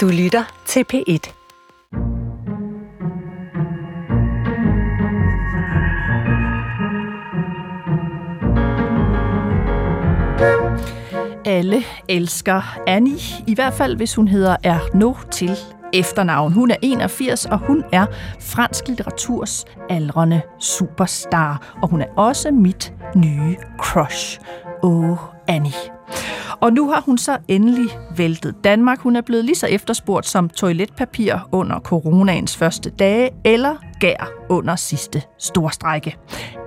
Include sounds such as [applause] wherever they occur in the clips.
Du lytter til P1. Alle elsker Annie, i hvert fald hvis hun hedder Erno til efternavn. Hun er 81, og hun er fransk litteraturs aldrende superstar. Og hun er også mit nye crush. Åh, oh, Annie. Og nu har hun så endelig væltet Danmark. Hun er blevet lige så efterspurgt som toiletpapir under coronaens første dage, eller gær under sidste storstrække.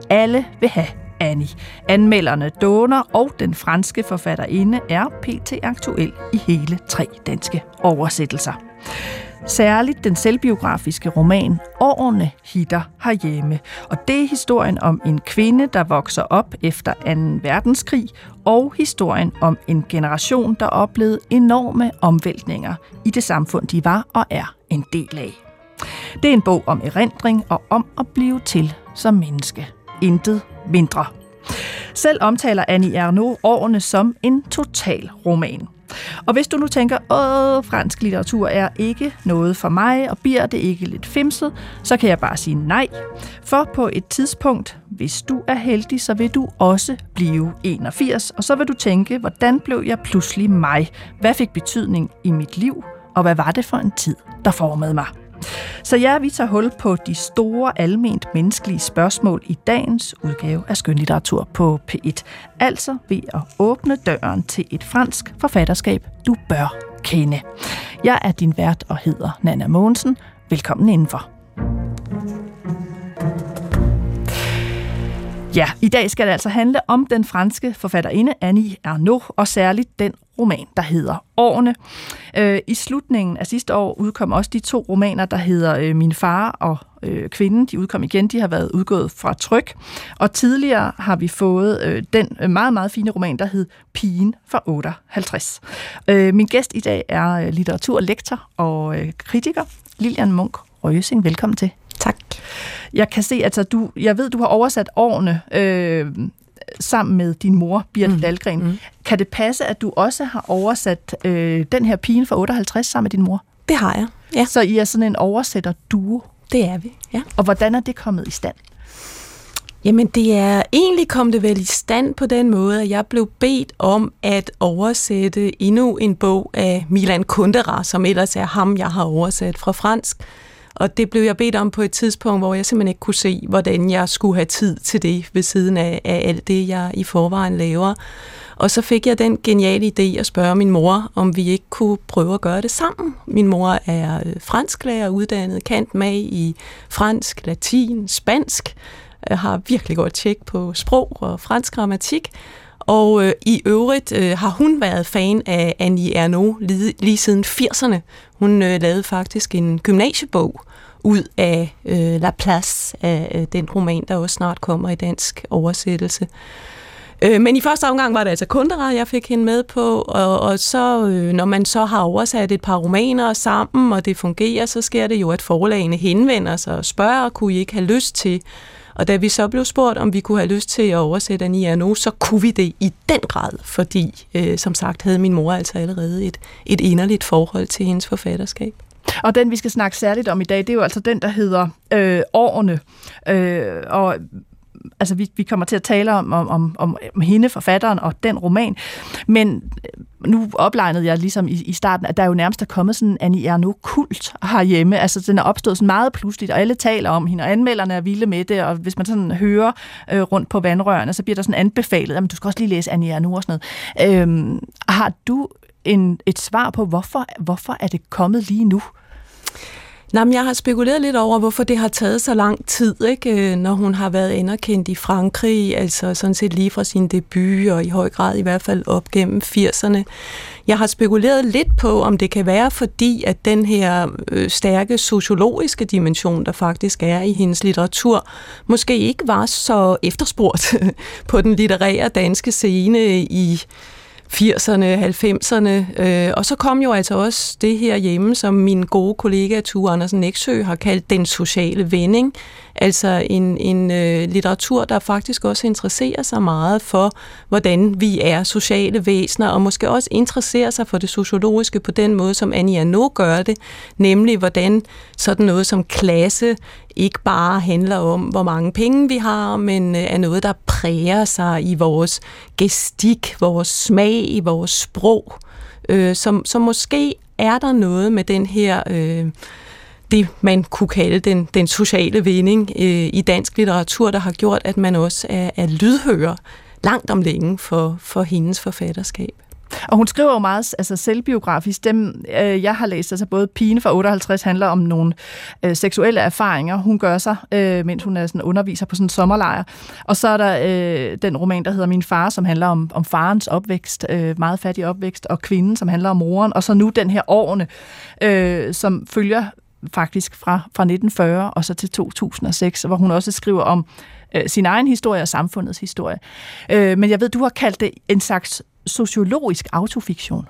Alle vil have Annie. Anmelderne Donor og den franske forfatterinde er pt. aktuel i hele tre danske oversættelser. Særligt den selvbiografiske roman Årene hitter herhjemme. Og det er historien om en kvinde, der vokser op efter 2. verdenskrig, og historien om en generation, der oplevede enorme omvæltninger i det samfund, de var og er en del af. Det er en bog om erindring og om at blive til som menneske. Intet mindre. Selv omtaler Annie Ernaux årene som en total roman. Og hvis du nu tænker, åh, fransk litteratur er ikke noget for mig, og bliver det ikke lidt femset, så kan jeg bare sige nej. For på et tidspunkt, hvis du er heldig, så vil du også blive 81, og så vil du tænke, hvordan blev jeg pludselig mig? Hvad fik betydning i mit liv? Og hvad var det for en tid, der formede mig? Så ja, vi tager hul på de store, alment menneskelige spørgsmål i dagens udgave af Skønlitteratur på P1. Altså ved at åbne døren til et fransk forfatterskab, du bør kende. Jeg er din vært og hedder Nana Mogensen. Velkommen indenfor. Ja, i dag skal det altså handle om den franske forfatterinde Annie Ernaux, og særligt den roman, der hedder Årene. Øh, I slutningen af sidste år udkom også de to romaner, der hedder øh, Min far og øh, Kvinden. De udkom igen, de har været udgået fra tryk. Og tidligere har vi fået den meget, meget fine roman, der hed Pigen fra 58. Min gæst i dag er litteraturlektor og kritiker Lilian Munk Røsing. Velkommen til. Tak. Jeg kan se, altså du, jeg ved, du har oversat årene øh, sammen med din mor, Birte mm. Dahlgren. Mm. Kan det passe, at du også har oversat øh, den her pigen fra 58 sammen med din mor? Det har jeg, ja. Så I er sådan en oversætter-duo? Det er vi, ja. Og hvordan er det kommet i stand? Jamen, det er egentlig kom det vel i stand på den måde, at jeg blev bedt om at oversætte endnu en bog af Milan Kundera, som ellers er ham, jeg har oversat fra fransk. Og det blev jeg bedt om på et tidspunkt, hvor jeg simpelthen ikke kunne se, hvordan jeg skulle have tid til det ved siden af, af alt det, jeg i forvejen laver. Og så fik jeg den geniale idé at spørge min mor, om vi ikke kunne prøve at gøre det sammen. Min mor er øh, fransklærer, uddannet kant med i fransk, latin, spansk, jeg har virkelig godt tjek på sprog og fransk grammatik, og øh, i øvrigt øh, har hun været fan af Annie Ernaux lige, lige siden 80'erne. Hun øh, lavede faktisk en gymnasiebog ud af øh, La Place, af øh, den roman, der også snart kommer i dansk oversættelse. Øh, men i første omgang var det altså Kundera, jeg fik hende med på, og, og så, øh, når man så har oversat et par romaner sammen, og det fungerer, så sker det jo, at forlagene henvender sig og spørger, kunne I ikke have lyst til og da vi så blev spurgt, om vi kunne have lyst til at oversætte Annie Arnaud, så kunne vi det i den grad, fordi øh, som sagt havde min mor altså allerede et, et inderligt forhold til hendes forfatterskab. Og den, vi skal snakke særligt om i dag, det er jo altså den, der hedder øh, Årene. Øh, og altså vi, vi kommer til at tale om, om, om, om hende, forfatteren og den roman. Men øh, nu oplegnede jeg ligesom i, i starten, at der jo nærmest er kommet sådan en Annie Ernaux-kult herhjemme. Altså den er opstået sådan meget pludseligt, og alle taler om hende, og anmelderne er vilde med det, og hvis man sådan hører øh, rundt på vandrørene, så bliver der sådan anbefalet, at du skal også lige læse Annie Ernaux og sådan noget. Øhm, har du en, et svar på, hvorfor, hvorfor er det kommet lige nu? Nej, men jeg har spekuleret lidt over, hvorfor det har taget så lang tid, ikke? Øh, når hun har været anerkendt i Frankrig, altså sådan set lige fra sin debut, og i høj grad i hvert fald op gennem 80'erne. Jeg har spekuleret lidt på, om det kan være fordi, at den her øh, stærke sociologiske dimension, der faktisk er i hendes litteratur, måske ikke var så efterspurgt [laughs] på den litterære danske scene i 80'erne, 90'erne. Øh, og så kom jo altså også det her hjemme, som min gode kollega Tue Andersen Næksø har kaldt den sociale vending. Altså en, en øh, litteratur, der faktisk også interesserer sig meget for, hvordan vi er sociale væsener, og måske også interesserer sig for det sociologiske på den måde, som Annie Arnaud gør det, nemlig hvordan sådan noget som klasse ikke bare handler om, hvor mange penge vi har, men øh, er noget, der præger sig i vores gestik, vores smag, i vores sprog. Øh, som, som måske er der noget med den her... Øh, det, man kunne kalde den, den sociale vinding øh, i dansk litteratur, der har gjort, at man også er, er lydhører langt om længe for, for hendes forfatterskab. Og hun skriver jo meget altså selvbiografisk. Dem, øh, jeg har læst, altså både Pine fra 58 handler om nogle øh, seksuelle erfaringer, hun gør sig, øh, mens hun er sådan underviser på sådan en sommerlejr. Og så er der øh, den roman, der hedder Min far, som handler om, om farens opvækst, øh, meget fattig opvækst, og kvinden, som handler om moren. Og så nu den her årene, øh, som følger faktisk fra, fra 1940 og så til 2006, hvor hun også skriver om øh, sin egen historie og samfundets historie. Øh, men jeg ved, du har kaldt det en slags sociologisk autofiktion.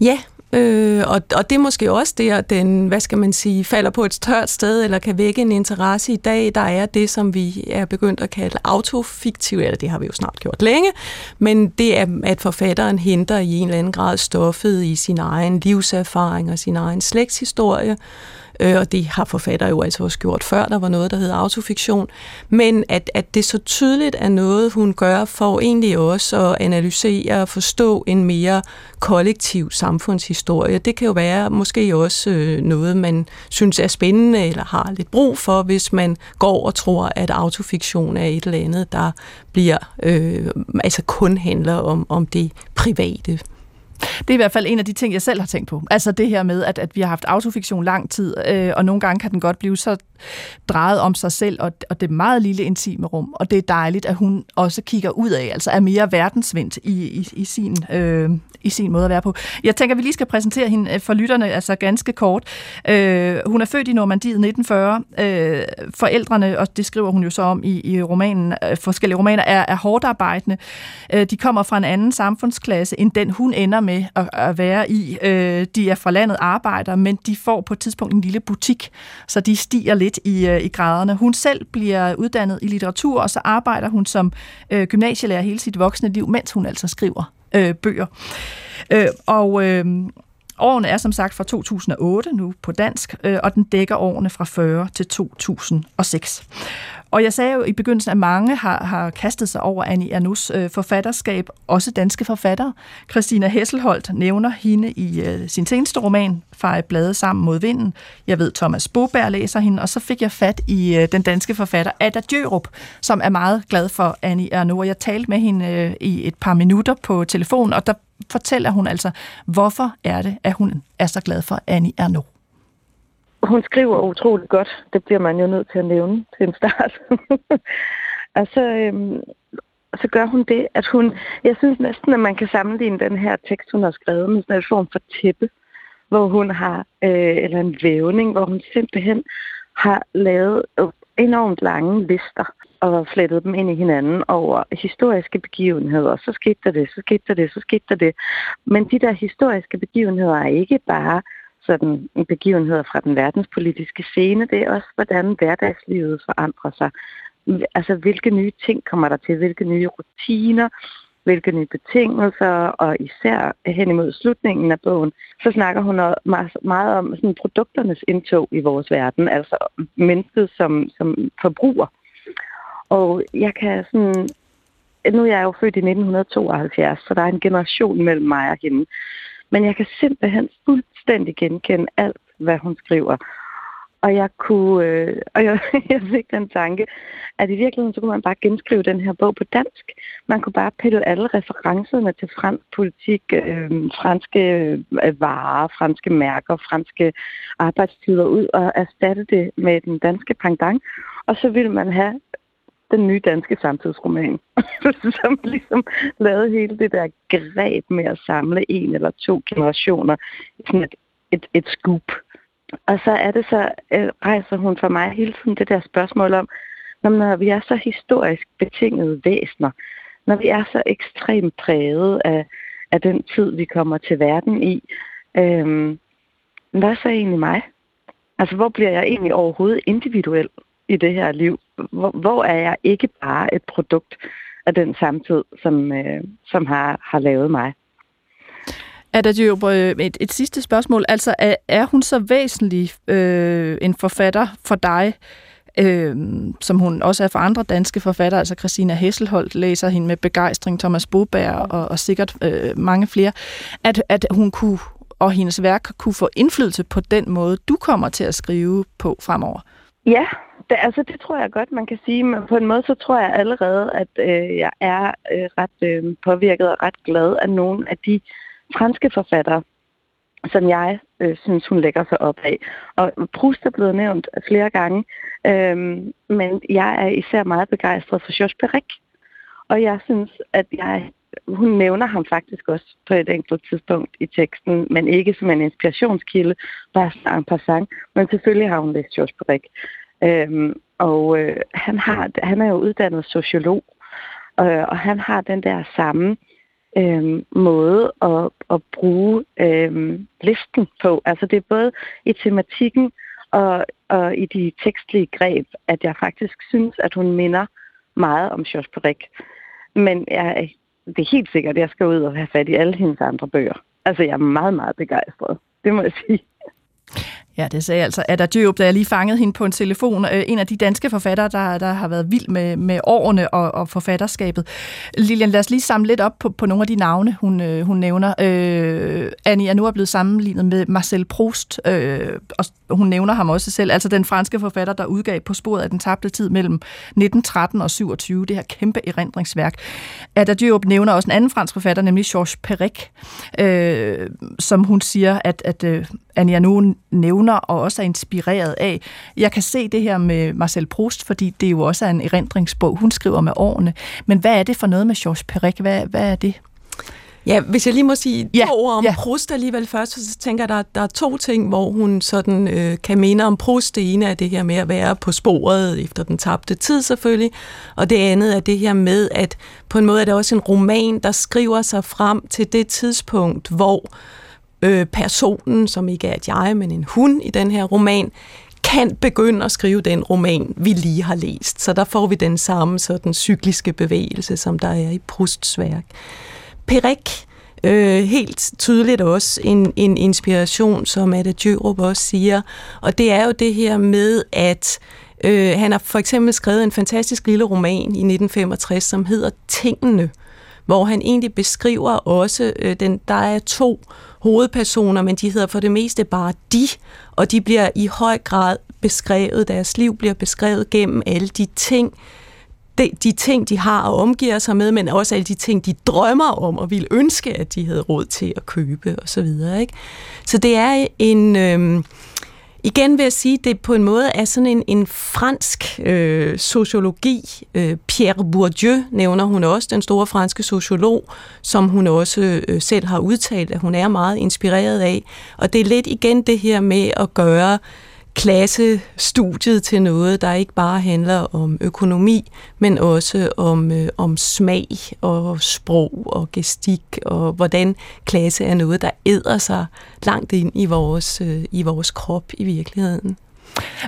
Ja, Øh, og, og det er måske også der, den, hvad skal man sige, falder på et tørt sted, eller kan vække en interesse i dag. Der er det, som vi er begyndt at kalde autofiktiv, eller det har vi jo snart gjort længe, men det er, at forfatteren henter i en eller anden grad stoffet i sin egen livserfaring og sin egen slægtshistorie, øh, og det har forfatter jo altså også gjort før, der var noget, der hed autofiktion, men at, at det så tydeligt er noget, hun gør for egentlig også at analysere og forstå en mere kollektiv samfundshistorie. Det kan jo være måske også øh, noget, man synes er spændende eller har lidt brug for, hvis man går og tror, at autofiktion er et eller andet, der bliver øh, altså kun handler om, om det private. Det er i hvert fald en af de ting, jeg selv har tænkt på. Altså det her med, at, at vi har haft autofiktion lang tid, øh, og nogle gange kan den godt blive så drejet om sig selv, og, og det meget lille intime rum. Og det er dejligt, at hun også kigger ud af, altså er mere verdensvendt i, i, i, sin, øh, i sin måde at være på. Jeg tænker, at vi lige skal præsentere hende øh, for lytterne, altså ganske kort. Øh, hun er født i Normandiet 1940. Øh, forældrene, og det skriver hun jo så om i, i romanen, øh, forskellige romaner, er, er hårdt arbejdende. Øh, de kommer fra en anden samfundsklasse, end den hun ender med at, at være i. Øh, de er fra landet arbejder, men de får på et tidspunkt en lille butik, så de stiger lidt i, øh, i graderne. Hun selv bliver uddannet i litteratur, og så arbejder hun som øh, gymnasielærer hele sit voksne liv, mens hun altså skriver øh, bøger. Øh, og øh, årene er som sagt fra 2008 nu på dansk, øh, og den dækker årene fra 40 til 2006. Og jeg sagde jo i begyndelsen, at mange har, har kastet sig over Annie Ernaux øh, forfatterskab, også danske forfattere. Christina Hesselholdt nævner hende i øh, sin seneste roman, Fej blade sammen mod vinden. Jeg ved, Thomas Boberg læser hende, og så fik jeg fat i øh, den danske forfatter Ada Djørup, som er meget glad for Annie Ernaux. Jeg talte med hende øh, i et par minutter på telefon, og der fortæller hun altså, hvorfor er det, at hun er så glad for Annie Ernaux. Hun skriver utroligt godt. Det bliver man jo nødt til at nævne til en start. [laughs] og så, øhm, så gør hun det, at hun... Jeg synes næsten, at man kan sammenligne den her tekst, hun har skrevet med sådan en form for tæppe, hvor hun har... Øh, eller en vævning, hvor hun simpelthen har lavet enormt lange lister og flettet dem ind i hinanden over historiske begivenheder. Så skete der det, så skete der det, så skete der det. Men de der historiske begivenheder er ikke bare sådan begivenheder fra den verdenspolitiske scene. Det er også, hvordan hverdagslivet forandrer sig. Altså, hvilke nye ting kommer der til? Hvilke nye rutiner? Hvilke nye betingelser? Og især hen imod slutningen af bogen, så snakker hun meget om sådan produkternes indtog i vores verden. Altså mennesket som, som forbruger. Og jeg kan sådan... Nu er jeg jo født i 1972, så der er en generation mellem mig og hende. Men jeg kan simpelthen fuldstændig genkende alt, hvad hun skriver. Og jeg kunne, øh, og jeg, [laughs] jeg fik den tanke, at i virkeligheden så kunne man bare genskrive den her bog på dansk. Man kunne bare pille alle referencerne til fransk politik, øh, franske øh, varer, franske mærker, franske arbejdstider ud og erstatte det med den danske pendant. Og så ville man have den nye danske samtidsroman, [laughs] som ligesom lavede hele det der greb med at samle en eller to generationer i sådan et, et, et scoop. Og så er det så, øh, rejser hun for mig hele tiden det der spørgsmål om, når vi er så historisk betingede væsner, når vi er så ekstremt præget af af den tid, vi kommer til verden i. Øhm, hvad så egentlig mig? Altså, hvor bliver jeg egentlig overhovedet individuel i det her liv? Hvor, hvor er jeg ikke bare et produkt af den samtid, som, øh, som har, har lavet mig? Er der jo et, et sidste spørgsmål. Altså, er, er hun så væsentlig øh, en forfatter for dig, øh, som hun også er for andre danske forfattere, altså Christina Hesselholdt læser hende med begejstring, Thomas Boberg og, og sikkert øh, mange flere, at, at hun kunne og hendes værk kunne få indflydelse på den måde, du kommer til at skrive på fremover? Ja, det, altså det tror jeg godt, man kan sige. Men på en måde, så tror jeg allerede, at øh, jeg er øh, ret øh, påvirket og ret glad af nogle af de franske forfattere, som jeg øh, synes, hun lægger sig op af. Og Proust er blevet nævnt flere gange, øh, men jeg er især meget begejstret for Georges Perec. Og jeg synes, at jeg hun nævner ham faktisk også på et enkelt tidspunkt i teksten, men ikke som en inspirationskilde, bare en passant. Men selvfølgelig har hun læst Georges Perec. Øhm, og øh, han, har, han er jo uddannet sociolog, øh, og han har den der samme øh, måde at, at bruge øh, listen på. Altså det er både i tematikken og, og i de tekstlige greb, at jeg faktisk synes, at hun minder meget om Georges Perec. Men jeg, det er helt sikkert, at jeg skal ud og have fat i alle hendes andre bøger. Altså jeg er meget, meget begejstret. Det må jeg sige. Ja, det sagde altså Ada Djøb, da jeg lige fangede hende på en telefon. Øh, en af de danske forfattere, der, der har været vild med, med årene og, og forfatterskabet. Lilian, lad os lige samle lidt op på, på nogle af de navne, hun, øh, hun nævner. Øh, Annie er nu er blevet sammenlignet med Marcel Proust, øh, og hun nævner ham også selv, altså den franske forfatter, der udgav på sporet af den tabte tid mellem 1913 og 27, det her kæmpe erindringsværk. Ada Djøb nævner også en anden fransk forfatter, nemlig Georges Perec, øh, som hun siger, at, at øh, Annie nu nævner og også er inspireret af. Jeg kan se det her med Marcel Proust, fordi det jo også er en erindringsbog, hun skriver med årene. Men hvad er det for noget med Georges Perec? Hvad, hvad er det? Ja, hvis jeg lige må sige ja, to ord om ja. Proust alligevel først, så tænker jeg, der, der er to ting, hvor hun sådan øh, kan mene om Proust. Det ene er det her med at være på sporet efter den tabte tid selvfølgelig, og det andet er det her med, at på en måde er det også en roman, der skriver sig frem til det tidspunkt, hvor øh, Øh, personen, som ikke er et jeg, men en hun i den her roman, kan begynde at skrive den roman, vi lige har læst. Så der får vi den samme sådan cykliske bevægelse, som der er i Prusts værk. Perik, øh, helt tydeligt også en, en inspiration, som Ada Djørup også siger, og det er jo det her med, at øh, han har for eksempel skrevet en fantastisk lille roman i 1965, som hedder Tingene, hvor han egentlig beskriver også, øh, den, der er to hovedpersoner, men de hedder for det meste bare de, og de bliver i høj grad beskrevet, deres liv bliver beskrevet gennem alle de ting, de, de ting, de har og omgiver sig med, men også alle de ting, de drømmer om og ville ønske, at de havde råd til at købe osv. Så, videre, ikke? så det er en... Øh, Igen vil jeg sige, at det på en måde er sådan en, en fransk øh, sociologi. Øh, Pierre Bourdieu nævner hun også, den store franske sociolog, som hun også øh, selv har udtalt, at hun er meget inspireret af. Og det er lidt igen det her med at gøre klassestudiet til noget, der ikke bare handler om økonomi, men også om, øh, om smag og sprog og gestik, og hvordan klasse er noget, der æder sig langt ind i vores, øh, i vores krop i virkeligheden.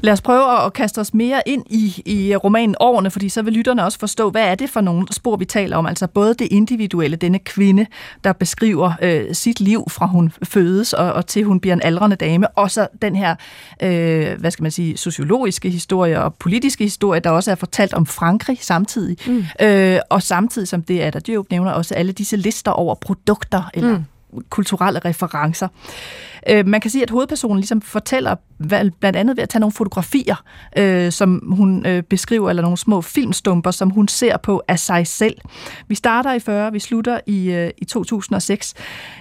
Lad os prøve at kaste os mere ind i, i romanen Årene, fordi så vil lytterne også forstå, hvad er det for nogle spor, vi taler om. Altså både det individuelle, denne kvinde, der beskriver øh, sit liv fra hun fødes og, og til hun bliver en aldrende dame, og så den her, øh, hvad skal man sige, sociologiske historie og politiske historie, der også er fortalt om Frankrig samtidig. Mm. Øh, og samtidig, som det er der Djøb nævner, også alle disse lister over produkter eller mm kulturelle referencer. Øh, man kan sige, at hovedpersonen ligesom fortæller, blandt andet ved at tage nogle fotografier, øh, som hun øh, beskriver, eller nogle små filmstumper, som hun ser på af sig selv. Vi starter i 40, vi slutter i, øh, i 2006.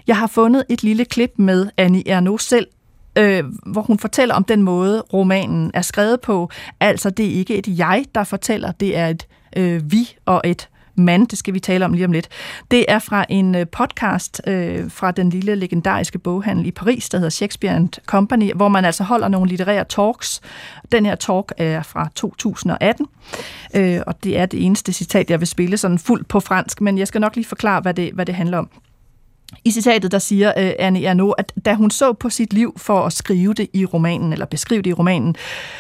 Jeg har fundet et lille klip med Annie Ernaux selv, øh, hvor hun fortæller om den måde, romanen er skrevet på. Altså, det er ikke et jeg, der fortæller, det er et øh, vi og et man, det skal vi tale om lige om lidt. Det er fra en øh, podcast øh, fra den lille legendariske boghandel i Paris, der hedder Shakespeare and Company, hvor man altså holder nogle litterære talks. Den her talk er fra 2018, øh, og det er det eneste citat, jeg vil spille sådan fuldt på fransk, men jeg skal nok lige forklare, hvad det, hvad det handler om i citatet, der siger øh, Anne Ernaux, at da hun så på sit liv for at skrive det i romanen, eller beskrive det i romanen,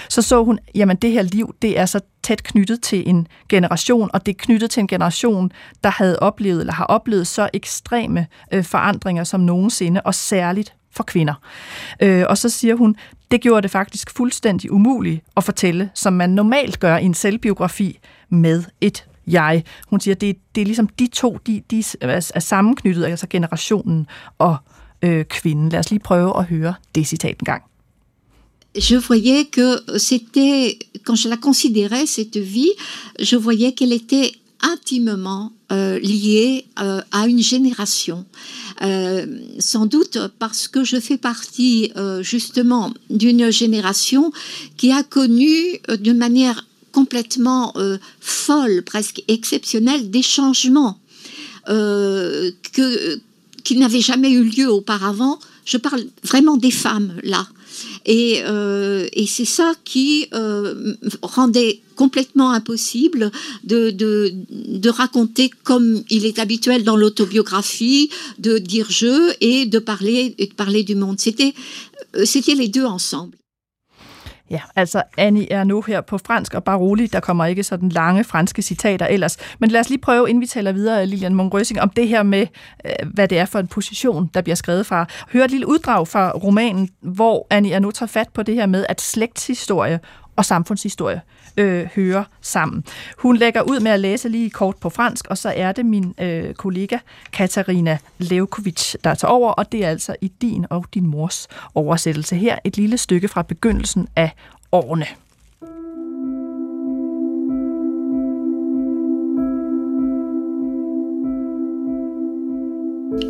så så hun, jamen det her liv, det er så tæt knyttet til en generation, og det er knyttet til en generation, der havde oplevet, eller har oplevet så ekstreme øh, forandringer som nogensinde, og særligt for kvinder. Øh, og så siger hun, det gjorde det faktisk fuldstændig umuligt at fortælle, som man normalt gør i en selvbiografi med et jeg. Hun siger, det, det er ligesom de to, de, de er sammenknyttet, altså generationen og øh, kvinden. Lad os lige prøve at høre det citat en gang. je voyais que c'était, quand je la considérais, cette vie, je voyais qu'elle était intimement euh, liée euh, à une génération. Euh, sans doute parce que je fais partie euh, justement d'une génération qui a connu euh, de manière complètement euh, folle, presque exceptionnelle, des changements euh, que, qui n'avaient jamais eu lieu auparavant. Je parle vraiment des femmes là. Et, euh, et c'est ça qui euh, rendait complètement impossible de, de, de, raconter comme il est habituel dans l'autobiographie, de dire je et de parler, de parler du monde. C'était, euh, c'était les deux ensemble. Ja, altså Annie er nu her på fransk, og bare rolig, der kommer ikke sådan lange franske citater ellers. Men lad os lige prøve, inden vi taler videre, Lilian Mongrøsing, om det her med, øh, hvad det er for en position, der bliver skrevet fra. Hør et lille uddrag fra romanen, hvor Annie er nu tager fat på det her med, at slægtshistorie og samfundshistorie øh, hører sammen. Hun lægger ud med at læse lige kort på fransk, og så er det min øh, kollega Katarina Levkovic, der tager over, og det er altså i din og din mors oversættelse. Her et lille stykke fra begyndelsen af årene.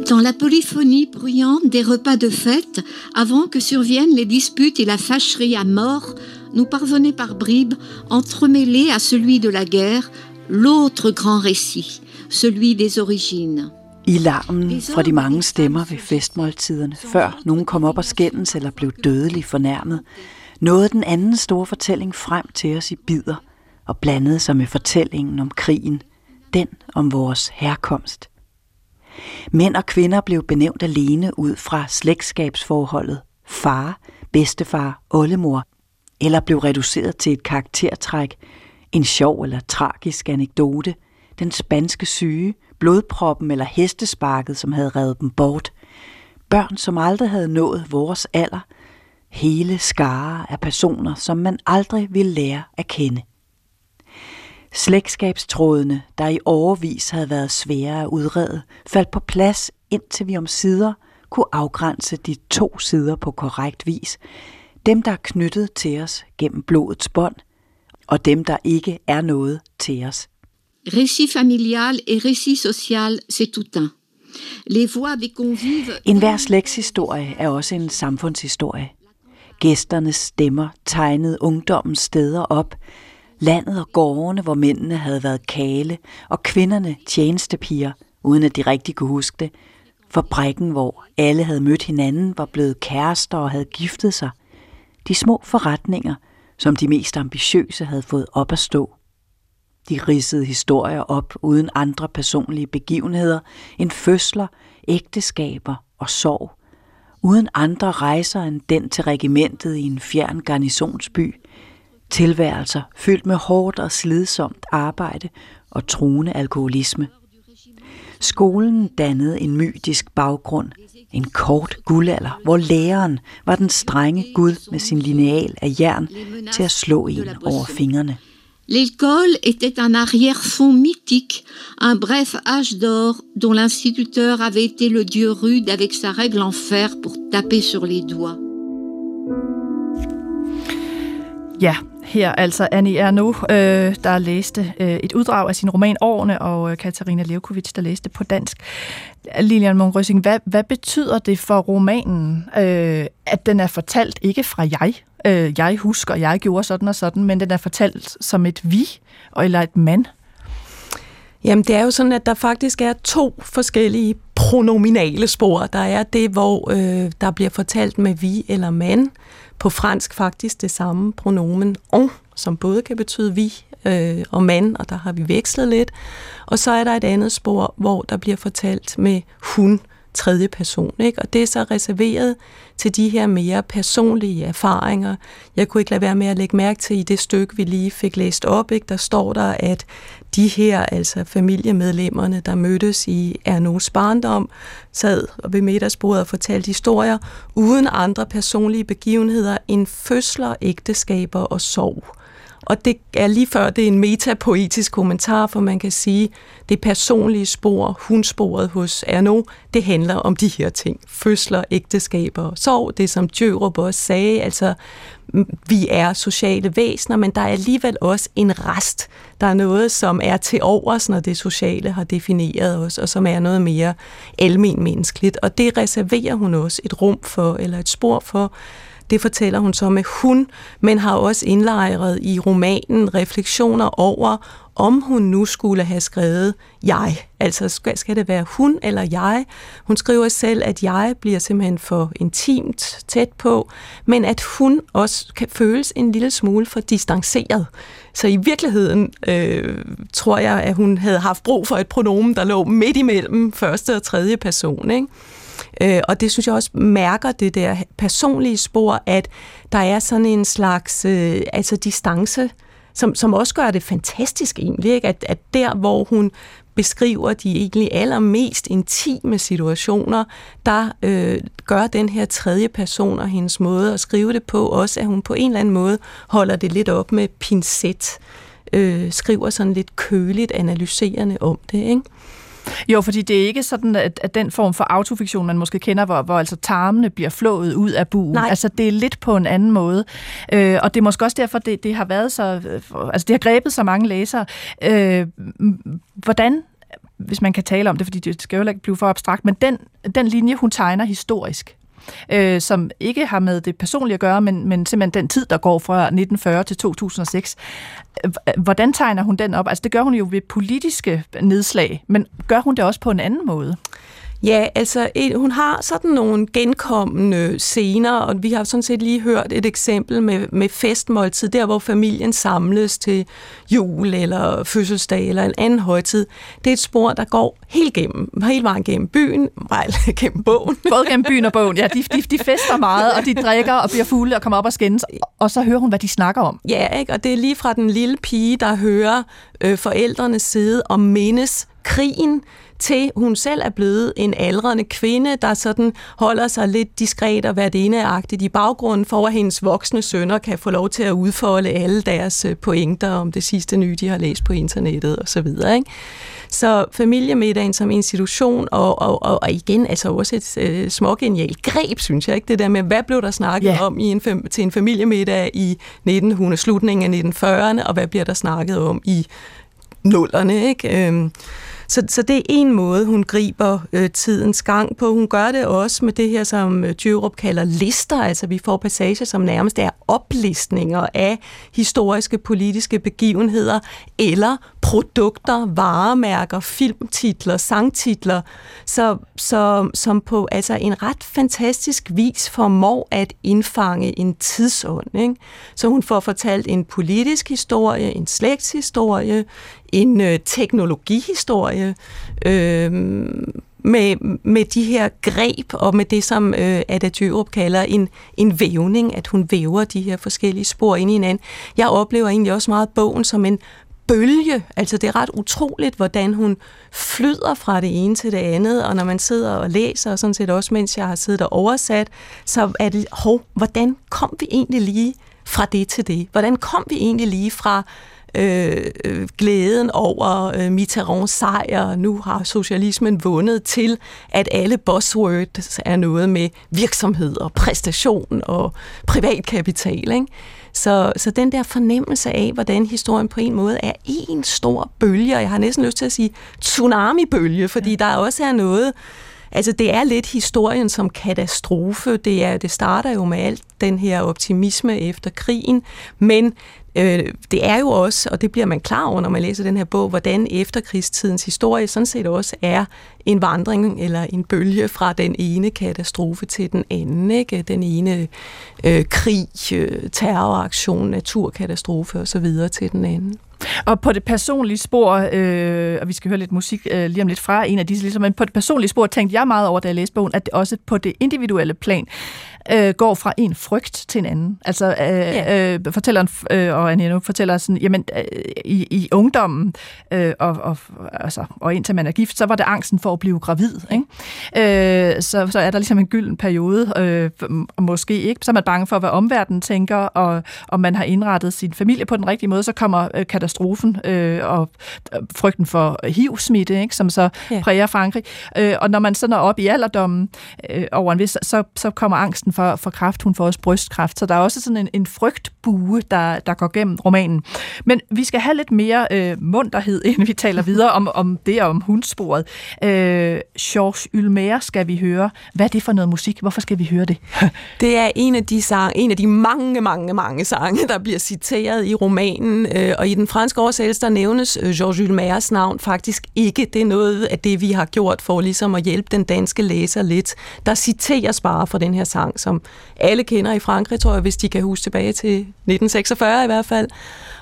dans la polyphonie bruyante des repas de fête, avant que surviennent les disputes et la fâcherie à mort, nous parvenait par bribes, entremêlé à celui de la guerre, l'autre grand récit, celui des origines. I larmen fra de mange stemmer ved festmåltiderne, før nogen kom op og skændes eller blev dødelig fornærmet, nåede den anden store fortælling frem til os i bidder og blandede sig med fortællingen om krigen, den om vores herkomst. Mænd og kvinder blev benævnt alene ud fra slægtskabsforholdet far, bedstefar, oldemor, eller blev reduceret til et karaktertræk, en sjov eller tragisk anekdote, den spanske syge, blodproppen eller hestesparket, som havde revet dem bort, børn, som aldrig havde nået vores alder, hele skare af personer, som man aldrig ville lære at kende. Slægtskabstrådene, der i overvis havde været svære at udrede, faldt på plads, indtil vi om sider kunne afgrænse de to sider på korrekt vis, dem, der er knyttet til os gennem blodets bånd, og dem, der ikke er noget til os. Récit familial et récit social, c'est tout un. Les voix des convives... En hver slægtshistorie er også en samfundshistorie. Gæsternes stemmer tegnede ungdommens steder op, landet og gårdene, hvor mændene havde været kale, og kvinderne tjenestepiger, uden at de rigtig kunne huske det. Fabrikken, hvor alle havde mødt hinanden, var blevet kærester og havde giftet sig – de små forretninger, som de mest ambitiøse havde fået op at stå. De ridsede historier op uden andre personlige begivenheder end fødsler, ægteskaber og sorg. Uden andre rejser end den til regimentet i en fjern garnisonsby. Tilværelser fyldt med hårdt og slidsomt arbejde og truende alkoholisme. Skolen dannede en mytisk baggrund – En kort guldalder, hvor læreren var den strenge Gud med sin lineal af jern til at slå en over fingrene. L'école était un arrière-fond mythique, un bref âge d'or dont l'instituteur avait été le dieu rude avec sa règle en fer pour taper sur les doigts. Ja, her altså Annie Ernaux, øh, der læste øh, et uddrag af sin roman Årene, og øh, Katarina Levkovic, der læste på dansk. Lilian Mongrøsing, hvad, hvad betyder det for romanen, øh, at den er fortalt ikke fra jeg, øh, jeg husker, jeg gjorde sådan og sådan, men den er fortalt som et vi, eller et mand? Jamen, det er jo sådan, at der faktisk er to forskellige pronominale spor. Der er det, hvor øh, der bliver fortalt med vi eller man, på fransk faktisk det samme pronomen on, som både kan betyde vi øh, og mand, og der har vi vekslet lidt. Og så er der et andet spor, hvor der bliver fortalt med hun, tredje person. Ikke? Og det er så reserveret til de her mere personlige erfaringer. Jeg kunne ikke lade være med at lægge mærke til i det stykke, vi lige fik læst op, ikke? der står der, at de her, altså familiemedlemmerne, der mødtes i Ernos barndom, sad og ved middagsbordet og fortalte historier uden andre personlige begivenheder end fødsler, ægteskaber og sorg. Og det er lige før, det er en metapoetisk kommentar, for man kan sige, det personlige spor, hundsporet hos Erno, det handler om de her ting. Fødsler, ægteskaber, sorg, det som Djørup også sagde, altså vi er sociale væsener, men der er alligevel også en rest. Der er noget, som er til overs, når det sociale har defineret os, og som er noget mere almen menneskeligt. Og det reserverer hun også et rum for, eller et spor for, det fortæller hun så med hun, men har også indlejret i romanen refleksioner over, om hun nu skulle have skrevet jeg. Altså skal, skal det være hun eller jeg? Hun skriver selv, at jeg bliver simpelthen for intimt tæt på, men at hun også kan føles en lille smule for distanceret. Så i virkeligheden øh, tror jeg, at hun havde haft brug for et pronomen, der lå midt imellem første og tredje person. Ikke? Øh, og det synes jeg også mærker det der personlige spor, at der er sådan en slags øh, altså distance, som, som også gør det fantastisk egentlig, ikke? At, at der hvor hun beskriver de egentlig allermest intime situationer, der øh, gør den her tredje person og hendes måde at skrive det på også, at hun på en eller anden måde holder det lidt op med pincet, øh, skriver sådan lidt køligt analyserende om det, ikke? Jo, fordi det er ikke sådan, at, at den form for autofiktion, man måske kender, hvor, hvor altså tarmene bliver flået ud af buen. Nej. Altså, det er lidt på en anden måde. Øh, og det er måske også derfor, det, det har været så... Altså, det har grebet så mange læsere. Øh, hvordan hvis man kan tale om det, fordi det skal jo ikke blive for abstrakt, men den, den linje, hun tegner historisk, øh, som ikke har med det personlige at gøre, men, men simpelthen den tid, der går fra 1940 til 2006. Hvordan tegner hun den op? Altså det gør hun jo ved politiske nedslag, men gør hun det også på en anden måde? Ja, altså hun har sådan nogle genkommende scener, og vi har sådan set lige hørt et eksempel med, med festmåltid, der hvor familien samles til jul eller fødselsdag eller en anden højtid. Det er et spor, der går helt gennem, hele vejen gennem byen, vej [laughs] gennem bogen. Både gennem byen og bogen, ja. De, de, de fester meget, og de drikker og bliver fulde og kommer op og skændes, og så hører hun, hvad de snakker om. Ja, ikke? og det er lige fra den lille pige, der hører øh, forældrene sidde og mindes krigen, til hun selv er blevet en aldrende kvinde, der sådan holder sig lidt diskret og værdineagtigt i baggrunden, for at hendes voksne sønner kan få lov til at udfolde alle deres øh, pointer om det sidste nye, de har læst på internettet osv. Ikke? Så familiemiddagen som institution, og, og, og, og igen altså også et øh, smågenialt greb, synes jeg, ikke? det der med, hvad blev der snakket yeah. om i en, til en familiemiddag i 1900, slutningen af 1940'erne, og hvad bliver der snakket om i nullerne, ikke? Øhm, så, så det er en måde, hun griber øh, tidens gang på. Hun gør det også med det her, som øh, Djørup kalder lister. Altså vi får passager, som nærmest er oplistninger af historiske politiske begivenheder eller produkter, varemærker, filmtitler, sangtitler, så, så, som på altså en ret fantastisk vis formår at indfange en tidsånd. Ikke? Så hun får fortalt en politisk historie, en slægtshistorie, en øh, teknologihistorie, øh, med, med de her greb og med det, som øh, Ada Djørup kalder en, en vævning, at hun væver de her forskellige spor ind i hinanden. Jeg oplever egentlig også meget bogen som en bølge. Altså det er ret utroligt, hvordan hun flyder fra det ene til det andet, og når man sidder og læser, og sådan set også mens jeg har siddet og oversat, så er det, hov, hvordan kom vi egentlig lige fra det til det? Hvordan kom vi egentlig lige fra øh, glæden over øh, Mitterrands sejr, nu har socialismen vundet til, at alle buzzwords er noget med virksomhed og præstation og privatkapital. Ikke? Så, så den der fornemmelse af, hvordan historien på en måde er en stor bølge, og jeg har næsten lyst til at sige tsunami-bølge, fordi ja. der også er noget, altså det er lidt historien som katastrofe, det, er, det starter jo med alt den her optimisme efter krigen, men øh, det er jo også, og det bliver man klar over, når man læser den her bog, hvordan efterkrigstidens historie sådan set også er en vandring eller en bølge fra den ene katastrofe til den anden. Ikke? Den ene øh, krig, øh, terroraktion, naturkatastrofe osv. til den anden. Og på det personlige spor, øh, og vi skal høre lidt musik øh, lige om lidt fra en af disse, ligesom, men på det personlige spor tænkte jeg meget over, da jeg læste bogen, at det også på det individuelle plan øh, går fra en frygt til en anden. Altså, øh, ja. øh, fortælleren øh, og Anne fortæller sådan, jamen, øh, i, i ungdommen, øh, og, og, altså, og indtil man er gift, så var det angsten for at blive gravid. Ikke? Øh, så, så er der ligesom en gylden periode, øh, og måske ikke, så er man bange for, hvad omverdenen tænker, og om man har indrettet sin familie på den rigtige måde, så kommer øh, katastrofen øh, og øh, frygten for HIV-smitte, ikke? som så ja. præger Frankrig. Øh, og når man så når op i alderdommen øh, over en vis, så, så kommer angsten for, for kraft, hun får også brystkræft, så der er også sådan en, en frygtbue, der, der går gennem romanen. Men vi skal have lidt mere øh, munterhed, [laughs] inden vi taler videre om, om det og om hundsporet. Øh, Georges Ylmer skal vi høre. Hvad er det for noget musik? Hvorfor skal vi høre det? [laughs] det er en af de sang, en af de mange, mange, mange sange, der bliver citeret i romanen, øh, og i den franske oversættelse, der nævnes øh, Georges Ylmers navn faktisk ikke. Det er noget af det, vi har gjort for ligesom at hjælpe den danske læser lidt. Der citeres bare fra den her sang, som alle kender i Frankrig, tror jeg, hvis de kan huske tilbage til 1946 i hvert fald.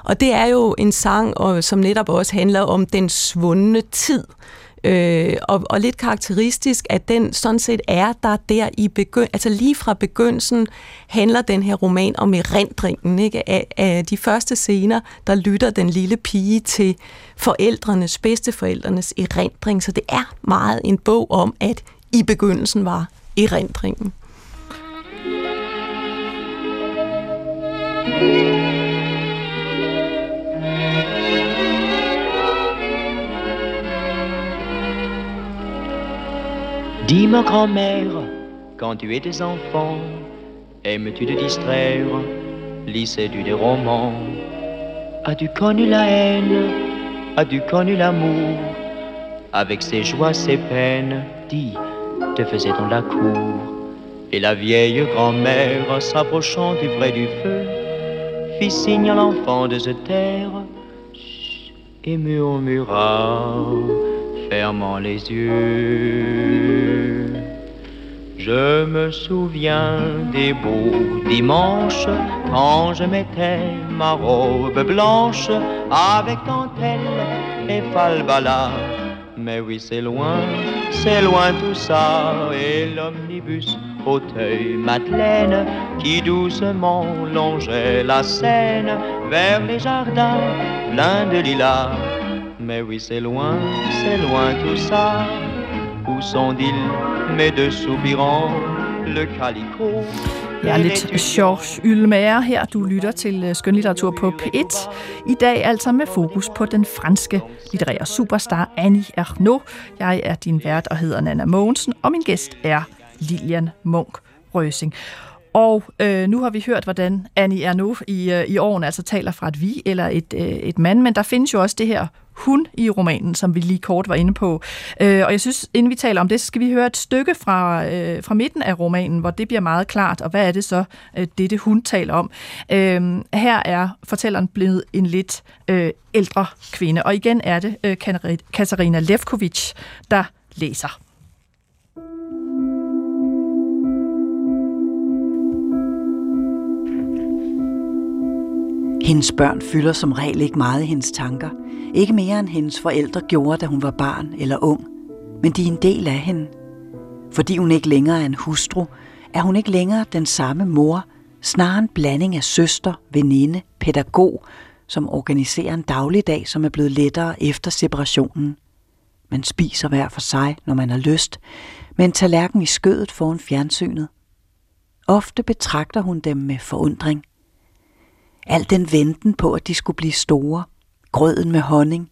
Og det er jo en sang, og, som netop også handler om den svundne tid. Øh, og, og lidt karakteristisk, at den sådan set er der der i begynd altså lige fra begyndelsen handler den her roman om erindringen, ikke? Af, af de første scener, der lytter den lille pige til forældrenes, bedsteforældrenes erindring, så det er meget en bog om, at i begyndelsen var erindringen. Dis-moi, grand-mère, quand tu étais enfant, aimes-tu te distraire, lisais-tu des romans? As-tu connu la haine? As-tu connu l'amour? Avec ses joies, ses peines, dis, te faisait-on la cour. Et la vieille grand-mère, s'approchant du vrai du feu, fit signe à l'enfant de se taire. Et murmura, fermant les yeux. Je me souviens des beaux dimanches quand je mettais ma robe blanche avec dentelle et falbala. Mais oui, c'est loin, c'est loin tout ça, et l'omnibus fauteuil Madeleine qui doucement longeait la Seine vers les jardins pleins de lilas. Mais oui, c'est loin, c'est loin tout ça. Où sont-ils, mes deux soupirants, le calico Jeg er lidt Georges Ylmer her. Du lytter til øh, skønlitteratur på P1. I dag altså med fokus på den franske litterære superstar Annie Ernaux. Jeg er din vært og hedder Nana Mogensen, og min gæst er Lilian Munk Røsing. Og øh, nu har vi hørt, hvordan Annie er nu i, øh, i årene altså taler fra et vi eller et, øh, et mand, men der findes jo også det her hun i romanen, som vi lige kort var inde på. Øh, og jeg synes, inden vi taler om det, så skal vi høre et stykke fra, øh, fra midten af romanen, hvor det bliver meget klart, og hvad er det så, øh, det det hun taler om. Øh, her er fortælleren blevet en lidt øh, ældre kvinde, og igen er det øh, Katarina Levkovic, der læser. Hendes børn fylder som regel ikke meget i hendes tanker. Ikke mere end hendes forældre gjorde, da hun var barn eller ung. Men de er en del af hende. Fordi hun ikke længere er en hustru, er hun ikke længere den samme mor, snarere en blanding af søster, veninde, pædagog, som organiserer en dagligdag, som er blevet lettere efter separationen. Man spiser hver for sig, når man har lyst, med en tallerken i skødet foran fjernsynet. Ofte betragter hun dem med forundring – Al den venten på, at de skulle blive store. Grøden med honning.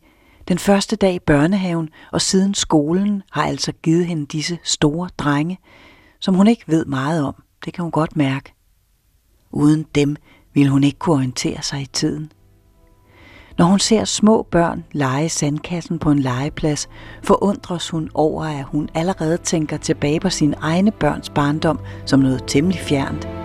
Den første dag i børnehaven og siden skolen har altså givet hende disse store drenge, som hun ikke ved meget om. Det kan hun godt mærke. Uden dem ville hun ikke kunne orientere sig i tiden. Når hun ser små børn lege sandkassen på en legeplads, forundres hun over, at hun allerede tænker tilbage på sine egne børns barndom som noget temmelig fjernt.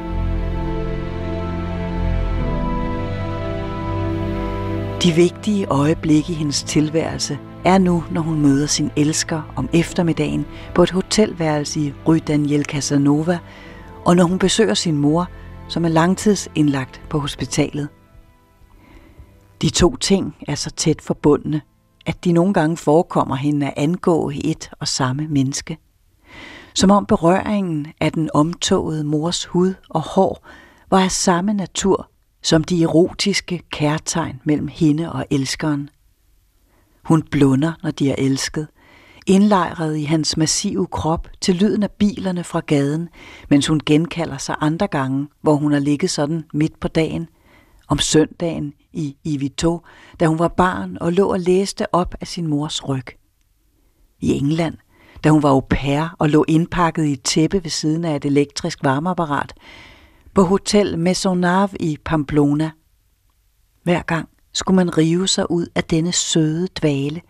De vigtige øjeblikke i hendes tilværelse er nu, når hun møder sin elsker om eftermiddagen på et hotelværelse i Rue Daniel Casanova, og når hun besøger sin mor, som er langtidsindlagt på hospitalet. De to ting er så tæt forbundne, at de nogle gange forekommer hende at angå et og samme menneske. Som om berøringen af den omtågede mors hud og hår var af samme natur som de erotiske kærtegn mellem hende og elskeren. Hun blunder, når de er elsket, indlejret i hans massive krop til lyden af bilerne fra gaden, mens hun genkalder sig andre gange, hvor hun har ligget sådan midt på dagen, om søndagen i Ivito, da hun var barn og lå og læste op af sin mors ryg. I England, da hun var au pair og lå indpakket i et tæppe ved siden af et elektrisk varmeapparat, på Hotel Maisonnave i Pamplona. Hver gang skulle man rive sig ud af denne søde dvale,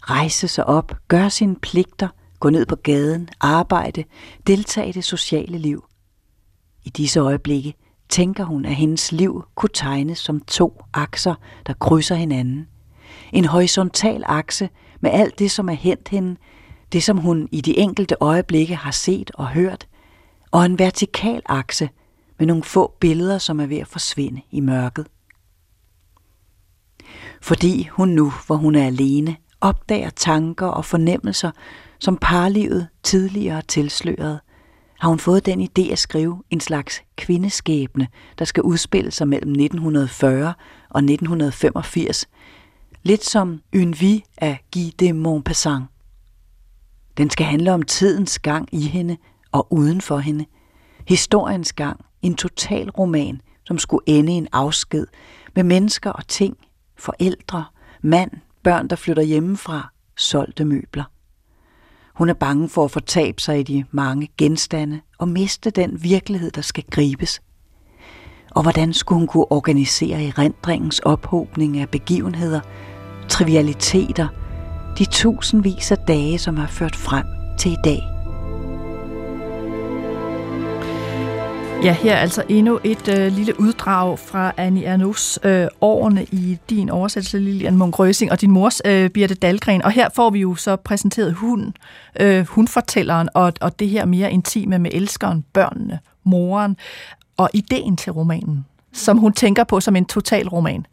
rejse sig op, gøre sine pligter, gå ned på gaden, arbejde, deltage i det sociale liv. I disse øjeblikke tænker hun, at hendes liv kunne tegnes som to akser, der krydser hinanden. En horisontal akse med alt det, som er hent hende, det som hun i de enkelte øjeblikke har set og hørt, og en vertikal akse med nogle få billeder, som er ved at forsvinde i mørket. Fordi hun nu, hvor hun er alene, opdager tanker og fornemmelser, som parlivet tidligere tilslørede, har hun fået den idé at skrive en slags kvindeskæbne, der skal udspille sig mellem 1940 og 1985, lidt som Une vie af Guy de Montpassant. Den skal handle om tidens gang i hende og uden for hende, historiens gang, en total roman, som skulle ende i en afsked med mennesker og ting, forældre, mand, børn, der flytter hjemmefra, solgte møbler. Hun er bange for at fortabe sig i de mange genstande og miste den virkelighed, der skal gribes. Og hvordan skulle hun kunne organisere erindringens ophobning af begivenheder, trivialiteter, de tusindvis af dage, som har ført frem til i dag? Ja, her er altså endnu et øh, lille uddrag fra Annie Ernaux øh, årene i din oversættelse, Lilian Mongrøsing, og din mors øh, Birte Dahlgren. Og her får vi jo så præsenteret hunden, øh, hundfortælleren, og, og det her mere intime med elskeren, børnene, moren, og ideen til romanen, som hun tænker på som en total roman.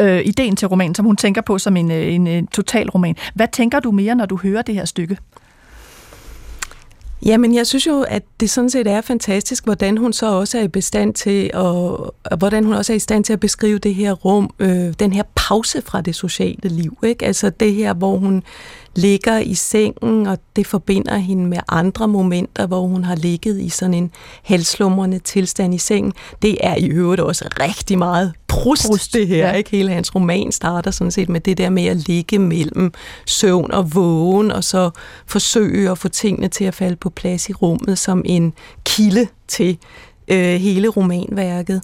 Øh, ideen til romanen, som hun tænker på som en, øh, en, en total roman. Hvad tænker du mere, når du hører det her stykke? Jamen, jeg synes jo, at det sådan set er fantastisk, hvordan hun så også er i bestand til, at, og hvordan hun også er i stand til at beskrive det her rum, øh, den her pause fra det sociale liv, ikke? Altså det her, hvor hun ligger i sengen, og det forbinder hende med andre momenter, hvor hun har ligget i sådan en halslumrende tilstand i sengen. Det er i øvrigt også rigtig meget Proust, Proust det her. Ja. Ikke? Hele hans roman starter sådan set med det der med at ligge mellem søvn og vågen, og så forsøge at få tingene til at falde på plads i rummet som en kilde til øh, hele romanværket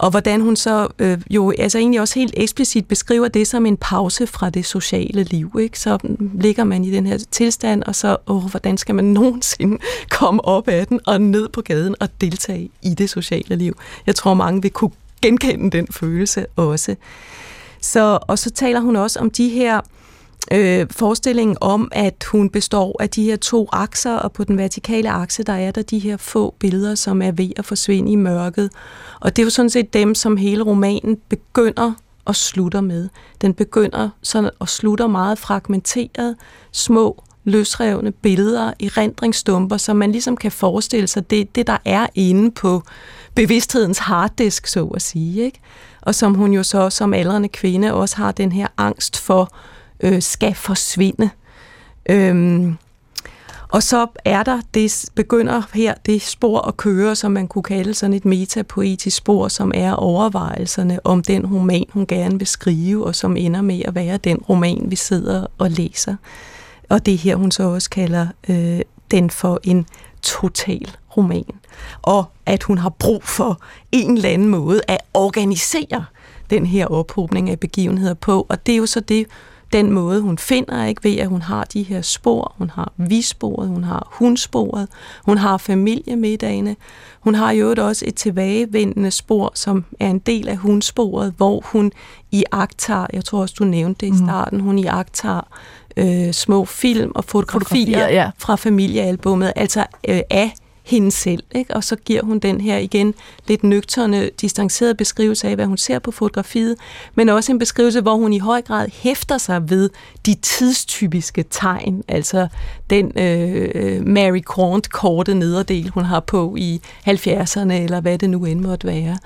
og hvordan hun så øh, jo altså egentlig også helt eksplicit beskriver det som en pause fra det sociale liv. Ikke? Så ligger man i den her tilstand, og så, åh, hvordan skal man [laughs] nogensinde komme op af den og ned på gaden og deltage i det sociale liv? Jeg tror, mange vil kunne genkende den følelse også. Så, og så taler hun også om de her øh, forestillingen om, at hun består af de her to akser, og på den vertikale akse, der er der de her få billeder, som er ved at forsvinde i mørket. Og det er jo sådan set dem, som hele romanen begynder og slutter med. Den begynder sådan og slutter meget fragmenteret, små, løsrevne billeder, i rendringsstumper, som man ligesom kan forestille sig, det, det der er inde på bevidsthedens harddisk, så at sige. Ikke? Og som hun jo så som aldrende kvinde også har den her angst for, øh, skal forsvinde. Øhm, og så er der, det begynder her det spor at køre, som man kunne kalde sådan et metapoetisk spor, som er overvejelserne om den roman, hun gerne vil skrive, og som ender med at være den roman, vi sidder og læser. Og det her, hun så også kalder øh, den for en total roman. Og at hun har brug for en eller anden måde at organisere den her ophobning af begivenheder på. Og det er jo så det, den måde, hun finder, ikke ved at hun har de her spor. Hun har vi-sporet, hun har hun-sporet, hun har familiemiddagene. Hun har jo også et tilbagevendende spor, som er en del af hun-sporet, hvor hun i agtager, jeg tror også, du nævnte det i mm. starten, hun i agtager øh, små film og fotografier, fotografier ja. fra familiealbummet, altså øh, af hende selv, ikke? og så giver hun den her igen lidt nøgterne, distancerede beskrivelse af, hvad hun ser på fotografiet, men også en beskrivelse, hvor hun i høj grad hæfter sig ved de tidstypiske tegn, altså den øh, Mary Quant-korte nederdel, hun har på i 70'erne, eller hvad det nu end måtte være.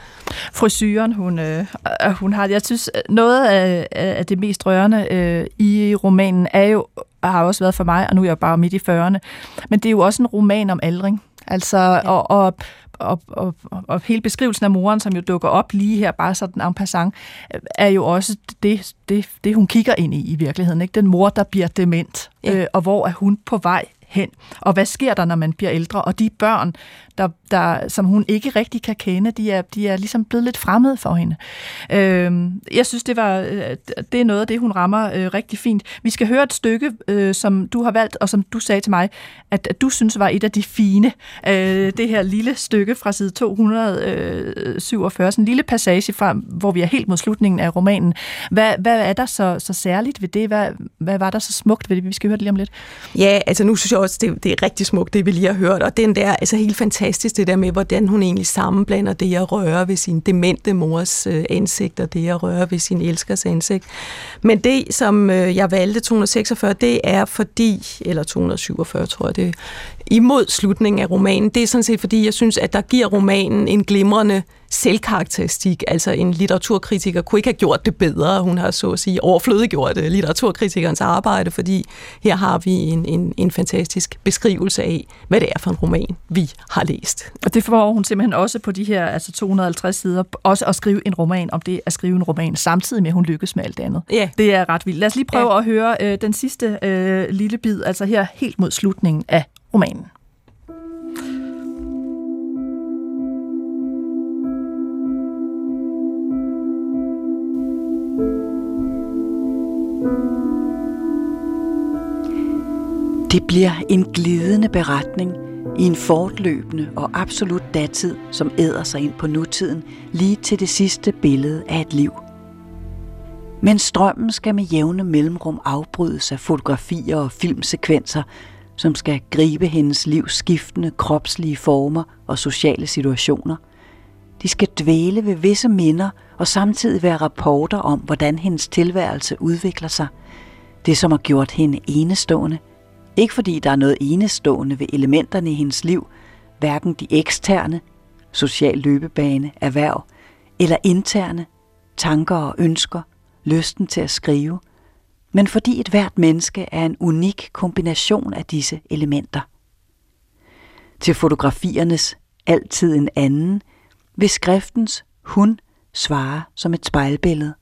Frisyren, hun, øh, øh hun har, jeg synes, noget af, af det mest rørende øh, i romanen er jo, har også været for mig, og nu er jeg bare midt i 40'erne, men det er jo også en roman om aldring. Altså, ja. og, og, og, og, og hele beskrivelsen af moren, som jo dukker op lige her, bare sådan en passant, er jo også det, det, det, hun kigger ind i i virkeligheden. Ikke? Den mor, der bliver dement, ja. øh, og hvor er hun på vej hen? Og hvad sker der, når man bliver ældre? Og de børn, der, der, som hun ikke rigtig kan kende, de er, de er ligesom blevet lidt fremmede for hende. Øh, jeg synes, det, var, øh, det er noget af det, hun rammer øh, rigtig fint. Vi skal høre et stykke, øh, som du har valgt, og som du sagde til mig, at, at du synes var et af de fine. Øh, det her lille stykke fra side 247, øh, sådan en lille passage fra, hvor vi er helt mod slutningen af romanen. Hvad, hvad er der så, så særligt ved det? Hvad, hvad var der så smukt ved det? Vi skal høre det lige om lidt. Ja, altså nu synes jeg også, det, det er rigtig smukt, det vi lige har hørt, og den der, altså helt fantastisk det der med, hvordan hun egentlig sammenblander det at røre ved sin demente mors øh, ansigt, og det at røre ved sin elskers ansigt. Men det, som øh, jeg valgte 246, det er fordi, eller 247 tror jeg det, imod slutningen af romanen, det er sådan set fordi, jeg synes, at der giver romanen en glimrende selvkarakteristik. Altså en litteraturkritiker kunne ikke have gjort det bedre. Hun har så at sige overflødiggjort øh, litteraturkritikernes arbejde, fordi her har vi en, en, en fantastisk beskrivelse af, hvad det er for en roman, vi har læst. Og det får hun simpelthen også på de her altså 250 sider, også at skrive en roman om det at skrive en roman, samtidig med at hun lykkes med alt andet. Ja. Det er ret vildt. Lad os lige prøve ja. at høre øh, den sidste øh, lille bid, altså her helt mod slutningen af romanen. Det bliver en glidende beretning i en fortløbende og absolut datid, som æder sig ind på nutiden lige til det sidste billede af et liv. Men strømmen skal med jævne mellemrum afbrydes af fotografier og filmsekvenser, som skal gribe hendes livs skiftende kropslige former og sociale situationer. De skal dvæle ved visse minder og samtidig være rapporter om, hvordan hendes tilværelse udvikler sig. Det, som har gjort hende enestående. Ikke fordi der er noget enestående ved elementerne i hendes liv, hverken de eksterne, social løbebane, erhverv, eller interne, tanker og ønsker, lysten til at skrive – men fordi et hvert menneske er en unik kombination af disse elementer. Til fotografiernes altid en anden, vil skriftens hun svare som et spejlbillede.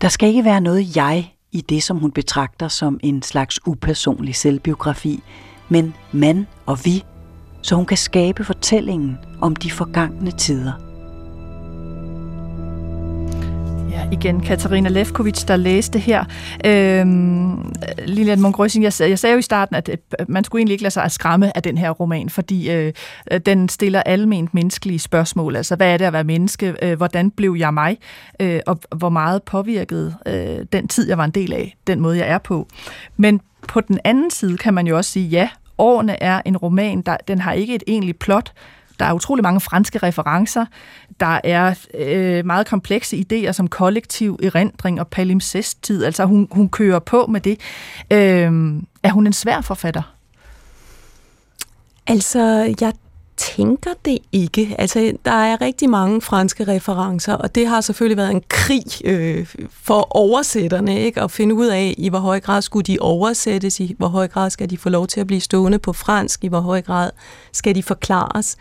Der skal ikke være noget jeg i det, som hun betragter som en slags upersonlig selvbiografi, men man og vi, så hun kan skabe fortællingen om de forgangne tider. Igen Katarina Lefkovic, der læste her. Øhm, Lilian Mongrøsing, jeg, jeg sagde jo i starten, at man skulle egentlig ikke lade sig skræmme af den her roman, fordi øh, øh, den stiller alment menneskelige spørgsmål. Altså, hvad er det at være menneske? Øh, hvordan blev jeg mig? Øh, og hvor meget påvirkede øh, den tid, jeg var en del af, den måde, jeg er på. Men på den anden side kan man jo også sige, ja, Årene er en roman, der, den har ikke et egentligt plot, der er utrolig mange franske referencer. Der er øh, meget komplekse idéer som kollektiv erindring og palimpsesttid. Altså hun, hun kører på med det. Øh, er hun en svær forfatter? Altså, jeg tænker det ikke. Altså, der er rigtig mange franske referencer, og det har selvfølgelig været en krig øh, for oversætterne, ikke? At finde ud af, i hvor høj grad skulle de oversættes, i hvor høj grad skal de få lov til at blive stående på fransk, i hvor høj grad skal de forklares.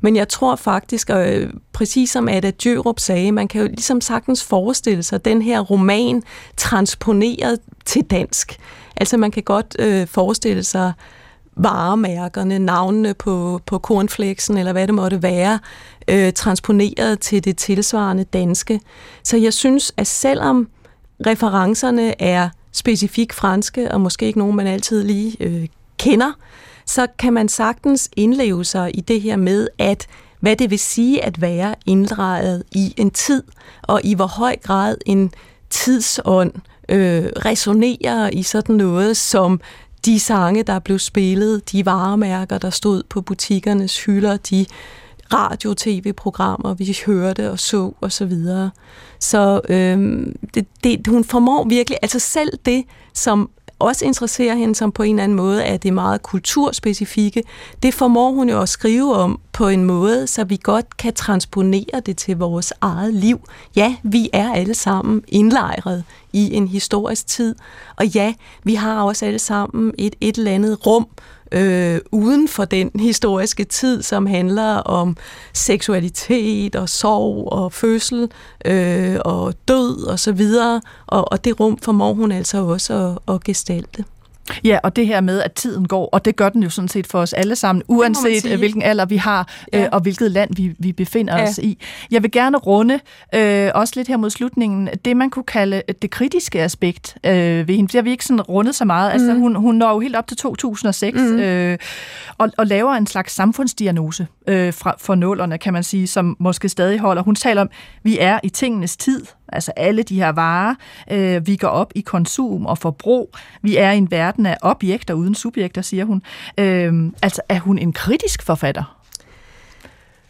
Men jeg tror faktisk, øh, præcis som Ada Djørup sagde, man kan jo ligesom sagtens forestille sig den her roman transponeret til dansk. Altså man kan godt øh, forestille sig varemærkerne, navnene på, på cornflakesen, eller hvad det måtte være, øh, transponeret til det tilsvarende danske. Så jeg synes, at selvom referencerne er specifikt franske, og måske ikke nogen, man altid lige øh, kender, så kan man sagtens indleve sig i det her med, at hvad det vil sige at være inddraget i en tid, og i hvor høj grad en tidsånd øh, resonerer i sådan noget som de sange, der blev spillet, de varemærker, der stod på butikkernes hylder, de radio-tv-programmer, vi hørte og så og så videre. Så øhm, det, det, hun formår virkelig, altså selv det, som også interesserer hende, som på en eller anden måde er det meget kulturspecifikke, det formår hun jo at skrive om på en måde, så vi godt kan transponere det til vores eget liv. Ja, vi er alle sammen indlejret i en historisk tid, og ja, vi har også alle sammen et, et eller andet rum, øh, uden for den historiske tid, som handler om seksualitet og sorg og fødsel øh, og død og så videre. Og, og det rum formår hun altså også at, at gestalte. Ja, og det her med, at tiden går, og det gør den jo sådan set for os alle sammen, uanset hvilken alder vi har, ja. øh, og hvilket land vi, vi befinder ja. os i. Jeg vil gerne runde, øh, også lidt her mod slutningen, det man kunne kalde det kritiske aspekt øh, ved hende. Det har vi ikke sådan rundet så meget. Altså, mm. Altså, hun, hun når jo helt op til 2006 mm. øh, og, og laver en slags samfundsdiagnose øh, fra, for nålerne, kan man sige, som måske stadig holder. Hun taler om, vi er i tingenes tid, altså alle de her varer, øh, vi går op i konsum og forbrug. Vi er i en verden af objekter uden subjekter, siger hun. Øh, altså er hun en kritisk forfatter?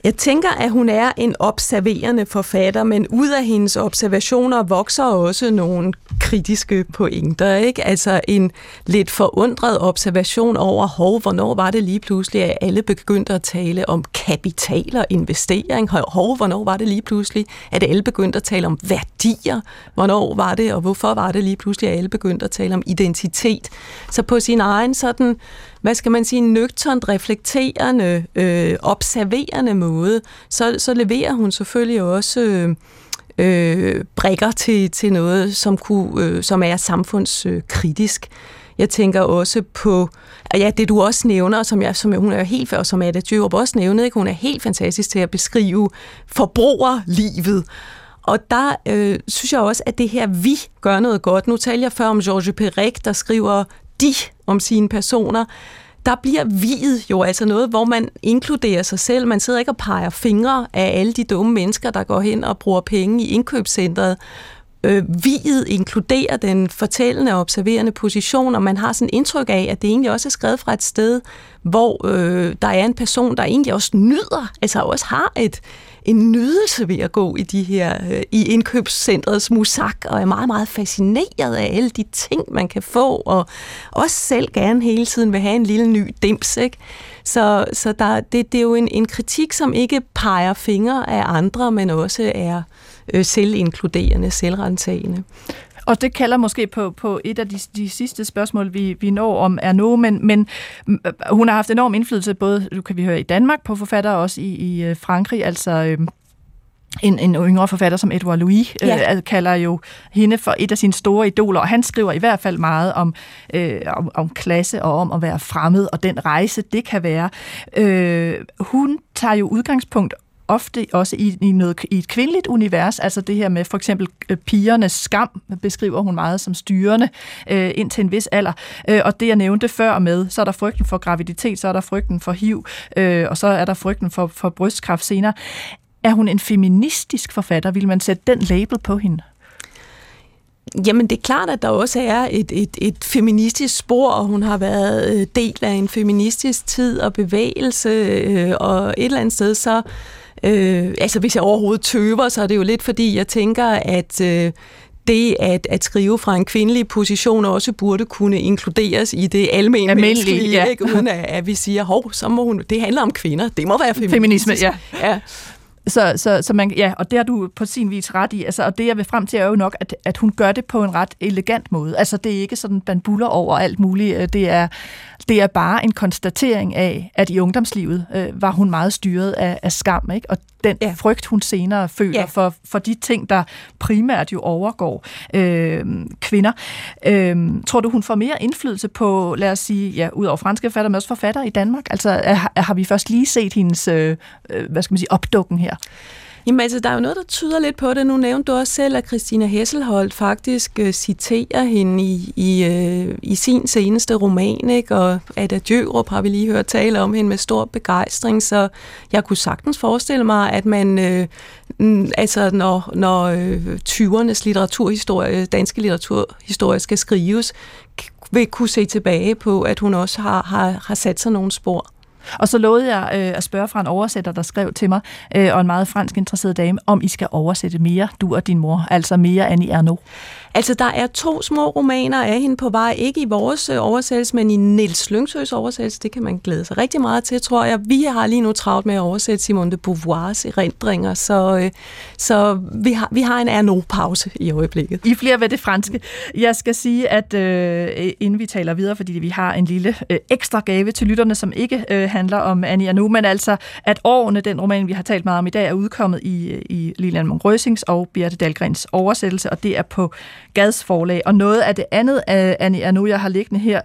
Jeg tænker, at hun er en observerende forfatter, men ud af hendes observationer vokser også nogle kritiske pointer. Ikke? Altså en lidt forundret observation over, hov, hvornår var det lige pludselig, at alle begyndte at tale om kapital og investering? Hov, hvornår var det lige pludselig, at alle begyndte at tale om værdier? Hvornår var det, og hvorfor var det lige pludselig, at alle begyndte at tale om identitet? Så på sin egen sådan hvad skal man sige, nøgternt reflekterende, øh, observerende måde, så, så leverer hun selvfølgelig også øh, øh, brikker til, til noget, som, kunne, øh, som er samfundskritisk. Jeg tænker også på, ja, det du også nævner, som, jeg, som hun er helt og som Ada Djørup også nævnede, ikke? hun er helt fantastisk til at beskrive forbrugerlivet. Og der øh, synes jeg også, at det her vi gør noget godt. Nu taler jeg før om Georges Perec, der skriver de om sine personer, der bliver viet jo altså noget, hvor man inkluderer sig selv. Man sidder ikke og peger fingre af alle de dumme mennesker, der går hen og bruger penge i indkøbscentret. Øh, viet inkluderer den fortællende og observerende position, og man har sådan indtryk af, at det egentlig også er skrevet fra et sted, hvor øh, der er en person, der egentlig også nyder, altså også har et, en nydelse ved at gå i de her øh, i indkøbscentrets musak, og er meget, meget fascineret af alle de ting, man kan få, og også selv gerne hele tiden vil have en lille ny dims, ikke? Så, så der, det, det er jo en, en kritik, som ikke peger fingre af andre, men også er øh, selvinkluderende, selvrentagende. Og det kalder måske på, på et af de, de sidste spørgsmål, vi, vi når om er nu, men, men hun har haft enorm indflydelse, både, du kan vi høre, i Danmark på forfattere, og også i, i øh, Frankrig, altså... Øh, en, en yngre forfatter som Edouard Louis ja. øh, kalder jo hende for et af sine store idoler, og han skriver i hvert fald meget om, øh, om, om klasse og om at være fremmed, og den rejse, det kan være. Øh, hun tager jo udgangspunkt ofte også i, i, noget, i et kvindeligt univers, altså det her med for eksempel øh, pigernes skam, beskriver hun meget som styrende øh, indtil en vis alder. Øh, og det jeg nævnte før med, så er der frygten for graviditet, så er der frygten for HIV, øh, og så er der frygten for, for brystkræft senere. Er hun en feministisk forfatter? Vil man sætte den label på hende? Jamen, det er klart, at der også er et, et, et feministisk spor, og hun har været øh, del af en feministisk tid og bevægelse, øh, og et eller andet sted, så Øh, altså hvis jeg overhovedet tøver, så er det jo lidt fordi, jeg tænker, at øh, det at, at skrive fra en kvindelig position også burde kunne inkluderes i det almene menneskelige, ja. ikke? uden at, at vi siger, hov, så må hun, det handler om kvinder, det må være feminisme. Feminisme, ja. ja. Så, så, så man, ja, og det har du på sin vis ret i. Altså, og det, jeg vil frem til, er jo nok, at, at hun gør det på en ret elegant måde. Altså, det er ikke sådan, man buller over alt muligt. Øh, det er, det er bare en konstatering af, at i ungdomslivet øh, var hun meget styret af, af skam, ikke? og den ja. frygt, hun senere føler ja. for, for de ting, der primært jo overgår øh, kvinder. Øh, tror du, hun får mere indflydelse på, lad os sige, ja, ud over franske forfatter, men også forfatter i Danmark? Altså, er, har vi først lige set hendes, øh, øh hvad skal man sige, opdukken her? Jamen altså, der er jo noget, der tyder lidt på det. Nu nævnte du også selv, at Christina Hesselholdt faktisk uh, citerer hende i, i, uh, i sin seneste roman, ikke? og Ada Djørup har vi lige hørt tale om hende med stor begejstring, så jeg kunne sagtens forestille mig, at man, uh, altså når, når uh, 20'ernes litteraturhistorie, danske litteraturhistorie skal skrives, vil kunne se tilbage på, at hun også har, har, har sat sig nogle spor. Og så lovede jeg øh, at spørge fra en oversætter, der skrev til mig, øh, og en meget fransk interesseret dame, om I skal oversætte mere, du og din mor, altså mere Annie Ernaux. Altså, der er to små romaner af hende på vej, ikke i vores øh, oversættelse, men i Nils Lyngsøs oversættelse. Det kan man glæde sig rigtig meget til, tror jeg. Vi har lige nu travlt med at oversætte Simone de Beauvoirs erindringer, så, øh, så vi, har, vi har en Erno-pause i øjeblikket. I flere ved det franske. Jeg skal sige, at øh, inden vi taler videre, fordi vi har en lille øh, ekstra gave til lytterne, som ikke øh, handler om Annie Ernaux, men altså, at årene, den roman, vi har talt meget om i dag, er udkommet i, øh, i Lilian Munk og Birte Dahlgrens oversættelse, og det er på Gads forlag. Og noget af det andet, øh, Annie Ernaux, jeg har liggende her,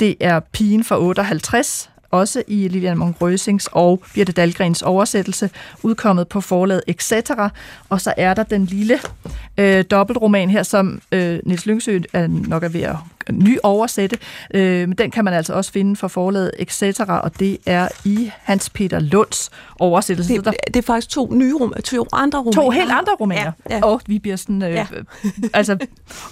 det er Pigen fra 58, også i Lilian Munk Røsings og Birte Dahlgrens oversættelse, udkommet på forlaget Etc. Og så er der den lille øh, dobbeltroman her, som øh, Nils Lyngsø er nok er ved at ny oversætte, øh, men den kan man altså også finde for forlaget Etc., og det er i Hans Peter Lunds oversættelse. Det, det er faktisk to nye rom, to andre romaner. To helt andre romaner. Ja, ja. Og vi bliver sådan øh, ja. [laughs] altså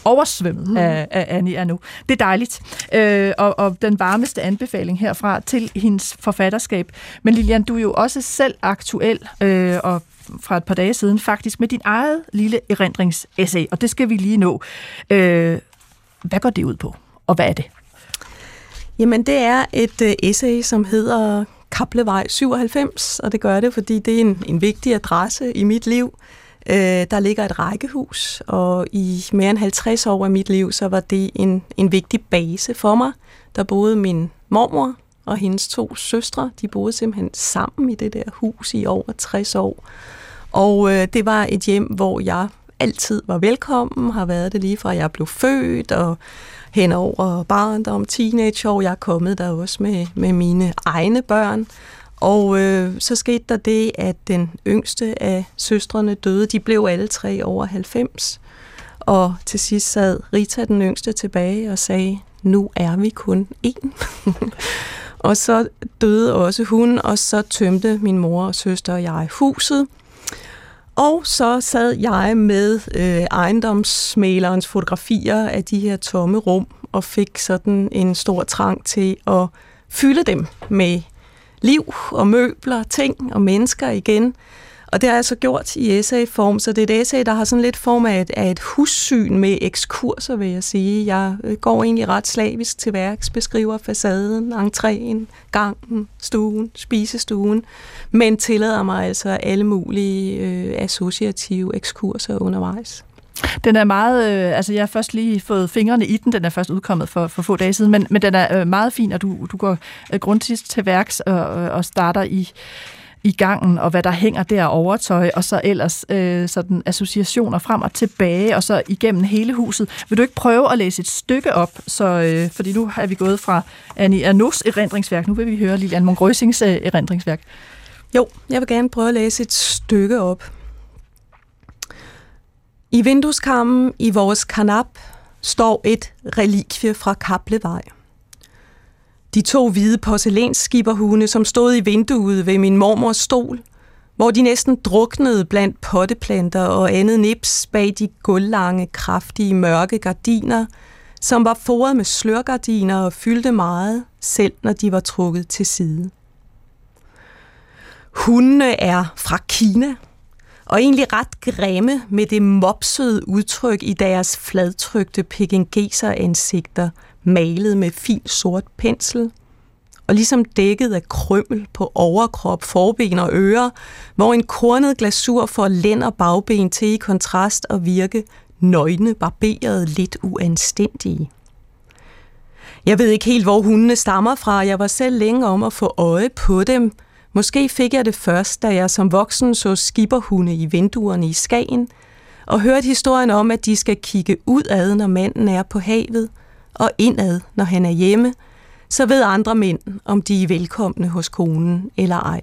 oversvømmet mm. af, af Annie er nu. Det er dejligt. Øh, og, og den varmeste anbefaling herfra til hendes forfatterskab. Men Lilian, du er jo også selv aktuel øh, og fra et par dage siden, faktisk med din eget lille erindringsessay, og det skal vi lige nå. Øh, hvad går det ud på, og hvad er det? Jamen, det er et øh, essay, som hedder Kaplevej 97, og det gør det, fordi det er en, en vigtig adresse i mit liv. Øh, der ligger et rækkehus, og i mere end 50 år af mit liv, så var det en, en vigtig base for mig. Der boede min mormor og hendes to søstre, de boede simpelthen sammen i det der hus i over 60 år. Og øh, det var et hjem, hvor jeg altid var velkommen, har været det lige fra jeg blev født, og hen over barndom, teenageår. Jeg er kommet der også med, med mine egne børn. Og øh, så skete der det, at den yngste af søstrene døde. De blev alle tre over 90. Og til sidst sad Rita, den yngste, tilbage og sagde, nu er vi kun én. [laughs] og så døde også hun, og så tømte min mor og søster og jeg huset. Og så sad jeg med øh, ejendomsmalerens fotografier af de her tomme rum, og fik sådan en stor trang til at fylde dem med liv og møbler, ting og mennesker igen. Og det har jeg så gjort i essayform, så det er et essay, der har sådan lidt form af et, af et hussyn med ekskurser, vil jeg sige. Jeg øh, går egentlig ret slavisk til værks, beskriver facaden, entréen, gangen, stuen, spisestuen, men tillader mig altså alle mulige øh, associative ekskurser undervejs. Den er meget, øh, altså jeg har først lige fået fingrene i den, den er først udkommet for, for få dage siden, men, men den er øh, meget fin, og du, du går øh, grundigt til værks og, og starter i i gangen, og hvad der hænger der overtøj, og så ellers øh, sådan associationer frem og tilbage, og så igennem hele huset. Vil du ikke prøve at læse et stykke op, så, øh, fordi nu er vi gået fra Annie Arnaus erindringsværk, nu vil vi høre Lilian Mongrøsings øh, erindringsværk. Jo, jeg vil gerne prøve at læse et stykke op. I vindueskammen i vores kanap står et relikvie fra Kaplevej – de to hvide porcelænsskibberhunde, som stod i vinduet ved min mormors stol, hvor de næsten druknede blandt potteplanter og andet nips bag de gullange, kraftige, mørke gardiner, som var foret med slørgardiner og fyldte meget, selv når de var trukket til side. Hundene er fra Kina, og egentlig ret grimme med det mopsede udtryk i deres fladtrykte pekingeser ansigter – malet med fin sort pensel, og ligesom dækket af krømmel på overkrop, forben og ører, hvor en kornet glasur får lænd og bagben til i kontrast og virke nøgne, barberet, lidt uanstændige. Jeg ved ikke helt, hvor hundene stammer fra. Jeg var selv længe om at få øje på dem. Måske fik jeg det først, da jeg som voksen så skipperhunde i vinduerne i Skagen, og hørte historien om, at de skal kigge ud ad, når manden er på havet – og indad, når han er hjemme, så ved andre mænd, om de er velkomne hos konen eller ej.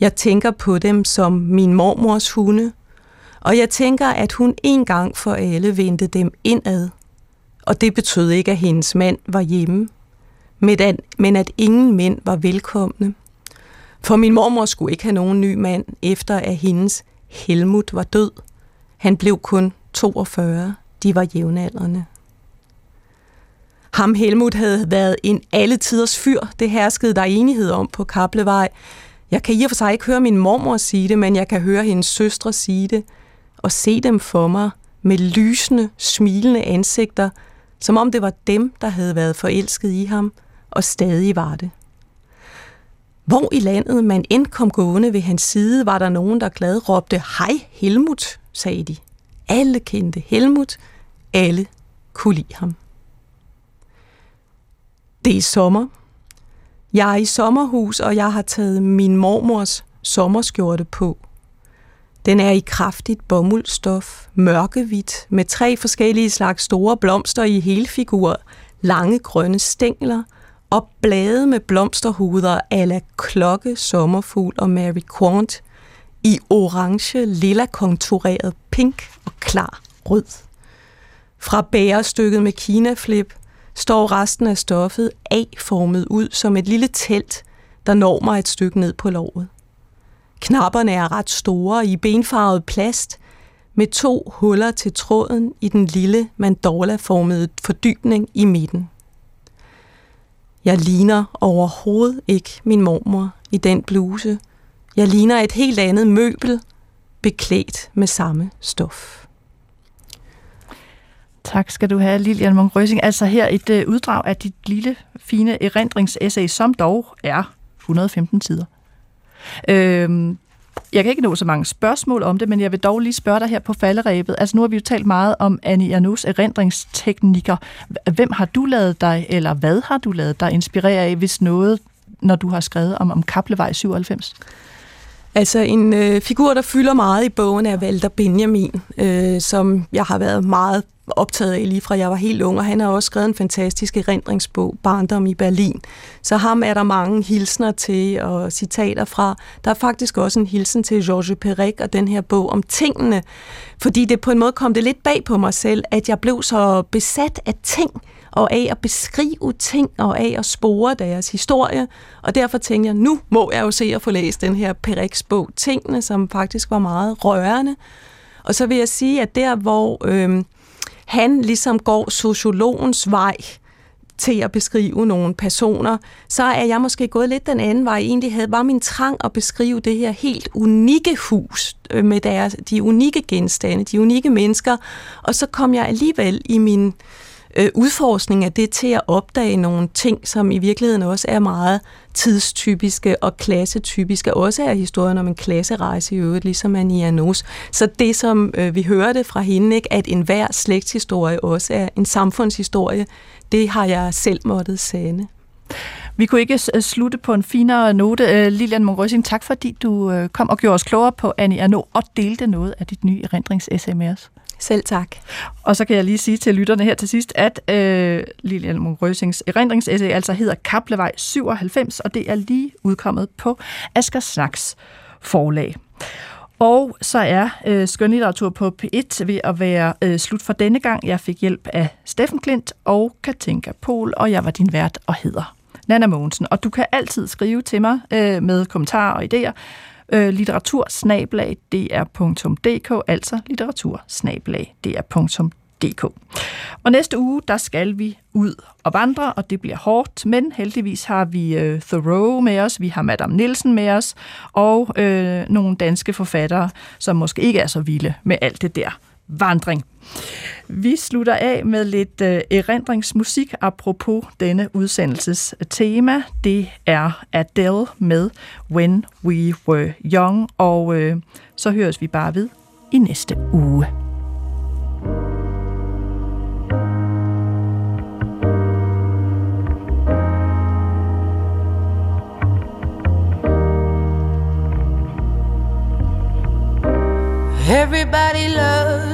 Jeg tænker på dem som min mormors hunde, og jeg tænker, at hun en gang for alle vendte dem indad. Og det betød ikke, at hendes mand var hjemme, men at, men at ingen mænd var velkomne. For min mormor skulle ikke have nogen ny mand, efter at hendes Helmut var død. Han blev kun 42. De var jævnaldrende. Ham Helmut havde været en alle tiders fyr, det herskede der enighed om på Kaplevej. Jeg kan i og for sig ikke høre min mormor sige det, men jeg kan høre hendes søstre sige det, og se dem for mig med lysende, smilende ansigter, som om det var dem, der havde været forelsket i ham, og stadig var det. Hvor i landet man end kom gående ved hans side, var der nogen, der glad råbte, Hej Helmut, sagde de. Alle kendte Helmut, alle kunne lide ham. Det er sommer. Jeg er i sommerhus, og jeg har taget min mormors sommerskjorte på. Den er i kraftigt bomuldstof, mørkehvidt, med tre forskellige slags store blomster i helfigur, lange grønne stængler og blade med blomsterhuder ala klokke, sommerfugl og Mary Quant i orange, lilla kontureret pink og klar rød. Fra bærestykket med kinaflip står resten af stoffet A-formet ud som et lille telt, der når mig et stykke ned på låret. Knapperne er ret store i benfarvet plast, med to huller til tråden i den lille mandorla-formede fordybning i midten. Jeg ligner overhovedet ikke min mormor i den bluse. Jeg ligner et helt andet møbel, beklædt med samme stof. Tak skal du have, Lilian Munk Røsing. Altså her et øh, uddrag af dit lille, fine erindringsessay, som dog er 115 sider. Øhm, jeg kan ikke nå så mange spørgsmål om det, men jeg vil dog lige spørge dig her på falderæbet. Altså nu har vi jo talt meget om Annie Arnaus erindringsteknikker. Hvem har du lavet dig, eller hvad har du lavet dig inspirere af, hvis noget, når du har skrevet om, om Kaplevej 97? Altså en øh, figur, der fylder meget i bogen, er Walter Benjamin, øh, som jeg har været meget optaget af lige fra jeg var helt ung, og han har også skrevet en fantastisk erindringsbog, Barndom i Berlin. Så ham er der mange hilsner til og citater fra. Der er faktisk også en hilsen til Georges Perec og den her bog om tingene, fordi det på en måde kom det lidt bag på mig selv, at jeg blev så besat af ting, og af at beskrive ting, og af at spore deres historie. Og derfor tænkte jeg, nu må jeg jo se at få læst den her Perecs bog, Tingene, som faktisk var meget rørende. Og så vil jeg sige, at der hvor øh, han ligesom går sociologens vej til at beskrive nogle personer, så er jeg måske gået lidt den anden vej. Egentlig havde, var min trang at beskrive det her helt unikke hus øh, med deres, de unikke genstande, de unikke mennesker, og så kom jeg alligevel i min øh, Øh, udforskning af det til at opdage nogle ting, som i virkeligheden også er meget tidstypiske og klassetypiske, også er historien om en klasserejse i øvrigt, ligesom Ania Nos. Så det, som øh, vi hørte fra hende, ikke, at enhver slægtshistorie også er en samfundshistorie, det har jeg selv måttet sande. Vi kunne ikke øh, slutte på en finere note. Øh, Lilian Mongrøsing, tak fordi du kom og gjorde os klogere på Annie Arnaud og delte noget af dit nye erindringsessay med os. Selv tak. Og så kan jeg lige sige til lytterne her til sidst, at øh, Lilian Mungrøsings erindringsessay altså hedder Kaplevej 97, og det er lige udkommet på Asger Snaks forlag. Og så er øh, skønlitteratur på P1 ved at være øh, slut for denne gang. Jeg fik hjælp af Steffen Klint og Katinka Pol, og jeg var din vært og hedder Nana Mogensen. Og du kan altid skrive til mig øh, med kommentarer og idéer øh, litteratursnablag.dr.dk, altså litteratursnablag.dr.dk. Og næste uge, der skal vi ud og vandre, og det bliver hårdt, men heldigvis har vi øh, Thoreau med os, vi har Madame Nielsen med os, og øh, nogle danske forfattere, som måske ikke er så vilde med alt det der vandring. Vi slutter af med lidt øh, erindringsmusik apropos denne udsendelses øh, tema. Det er Adele med When We Were Young, og øh, så høres vi bare ved i næste uge. Everybody loves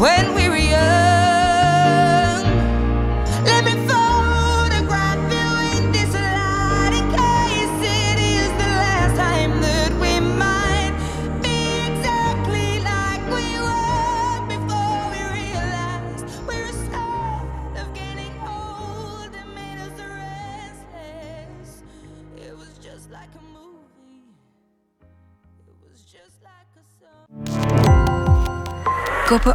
when we were young. Let me photograph you in this light in case it is the last time that we might be exactly like we were before we realized we're scared of getting old and made us restless. It was just like a movie. It was just like a song. Koppen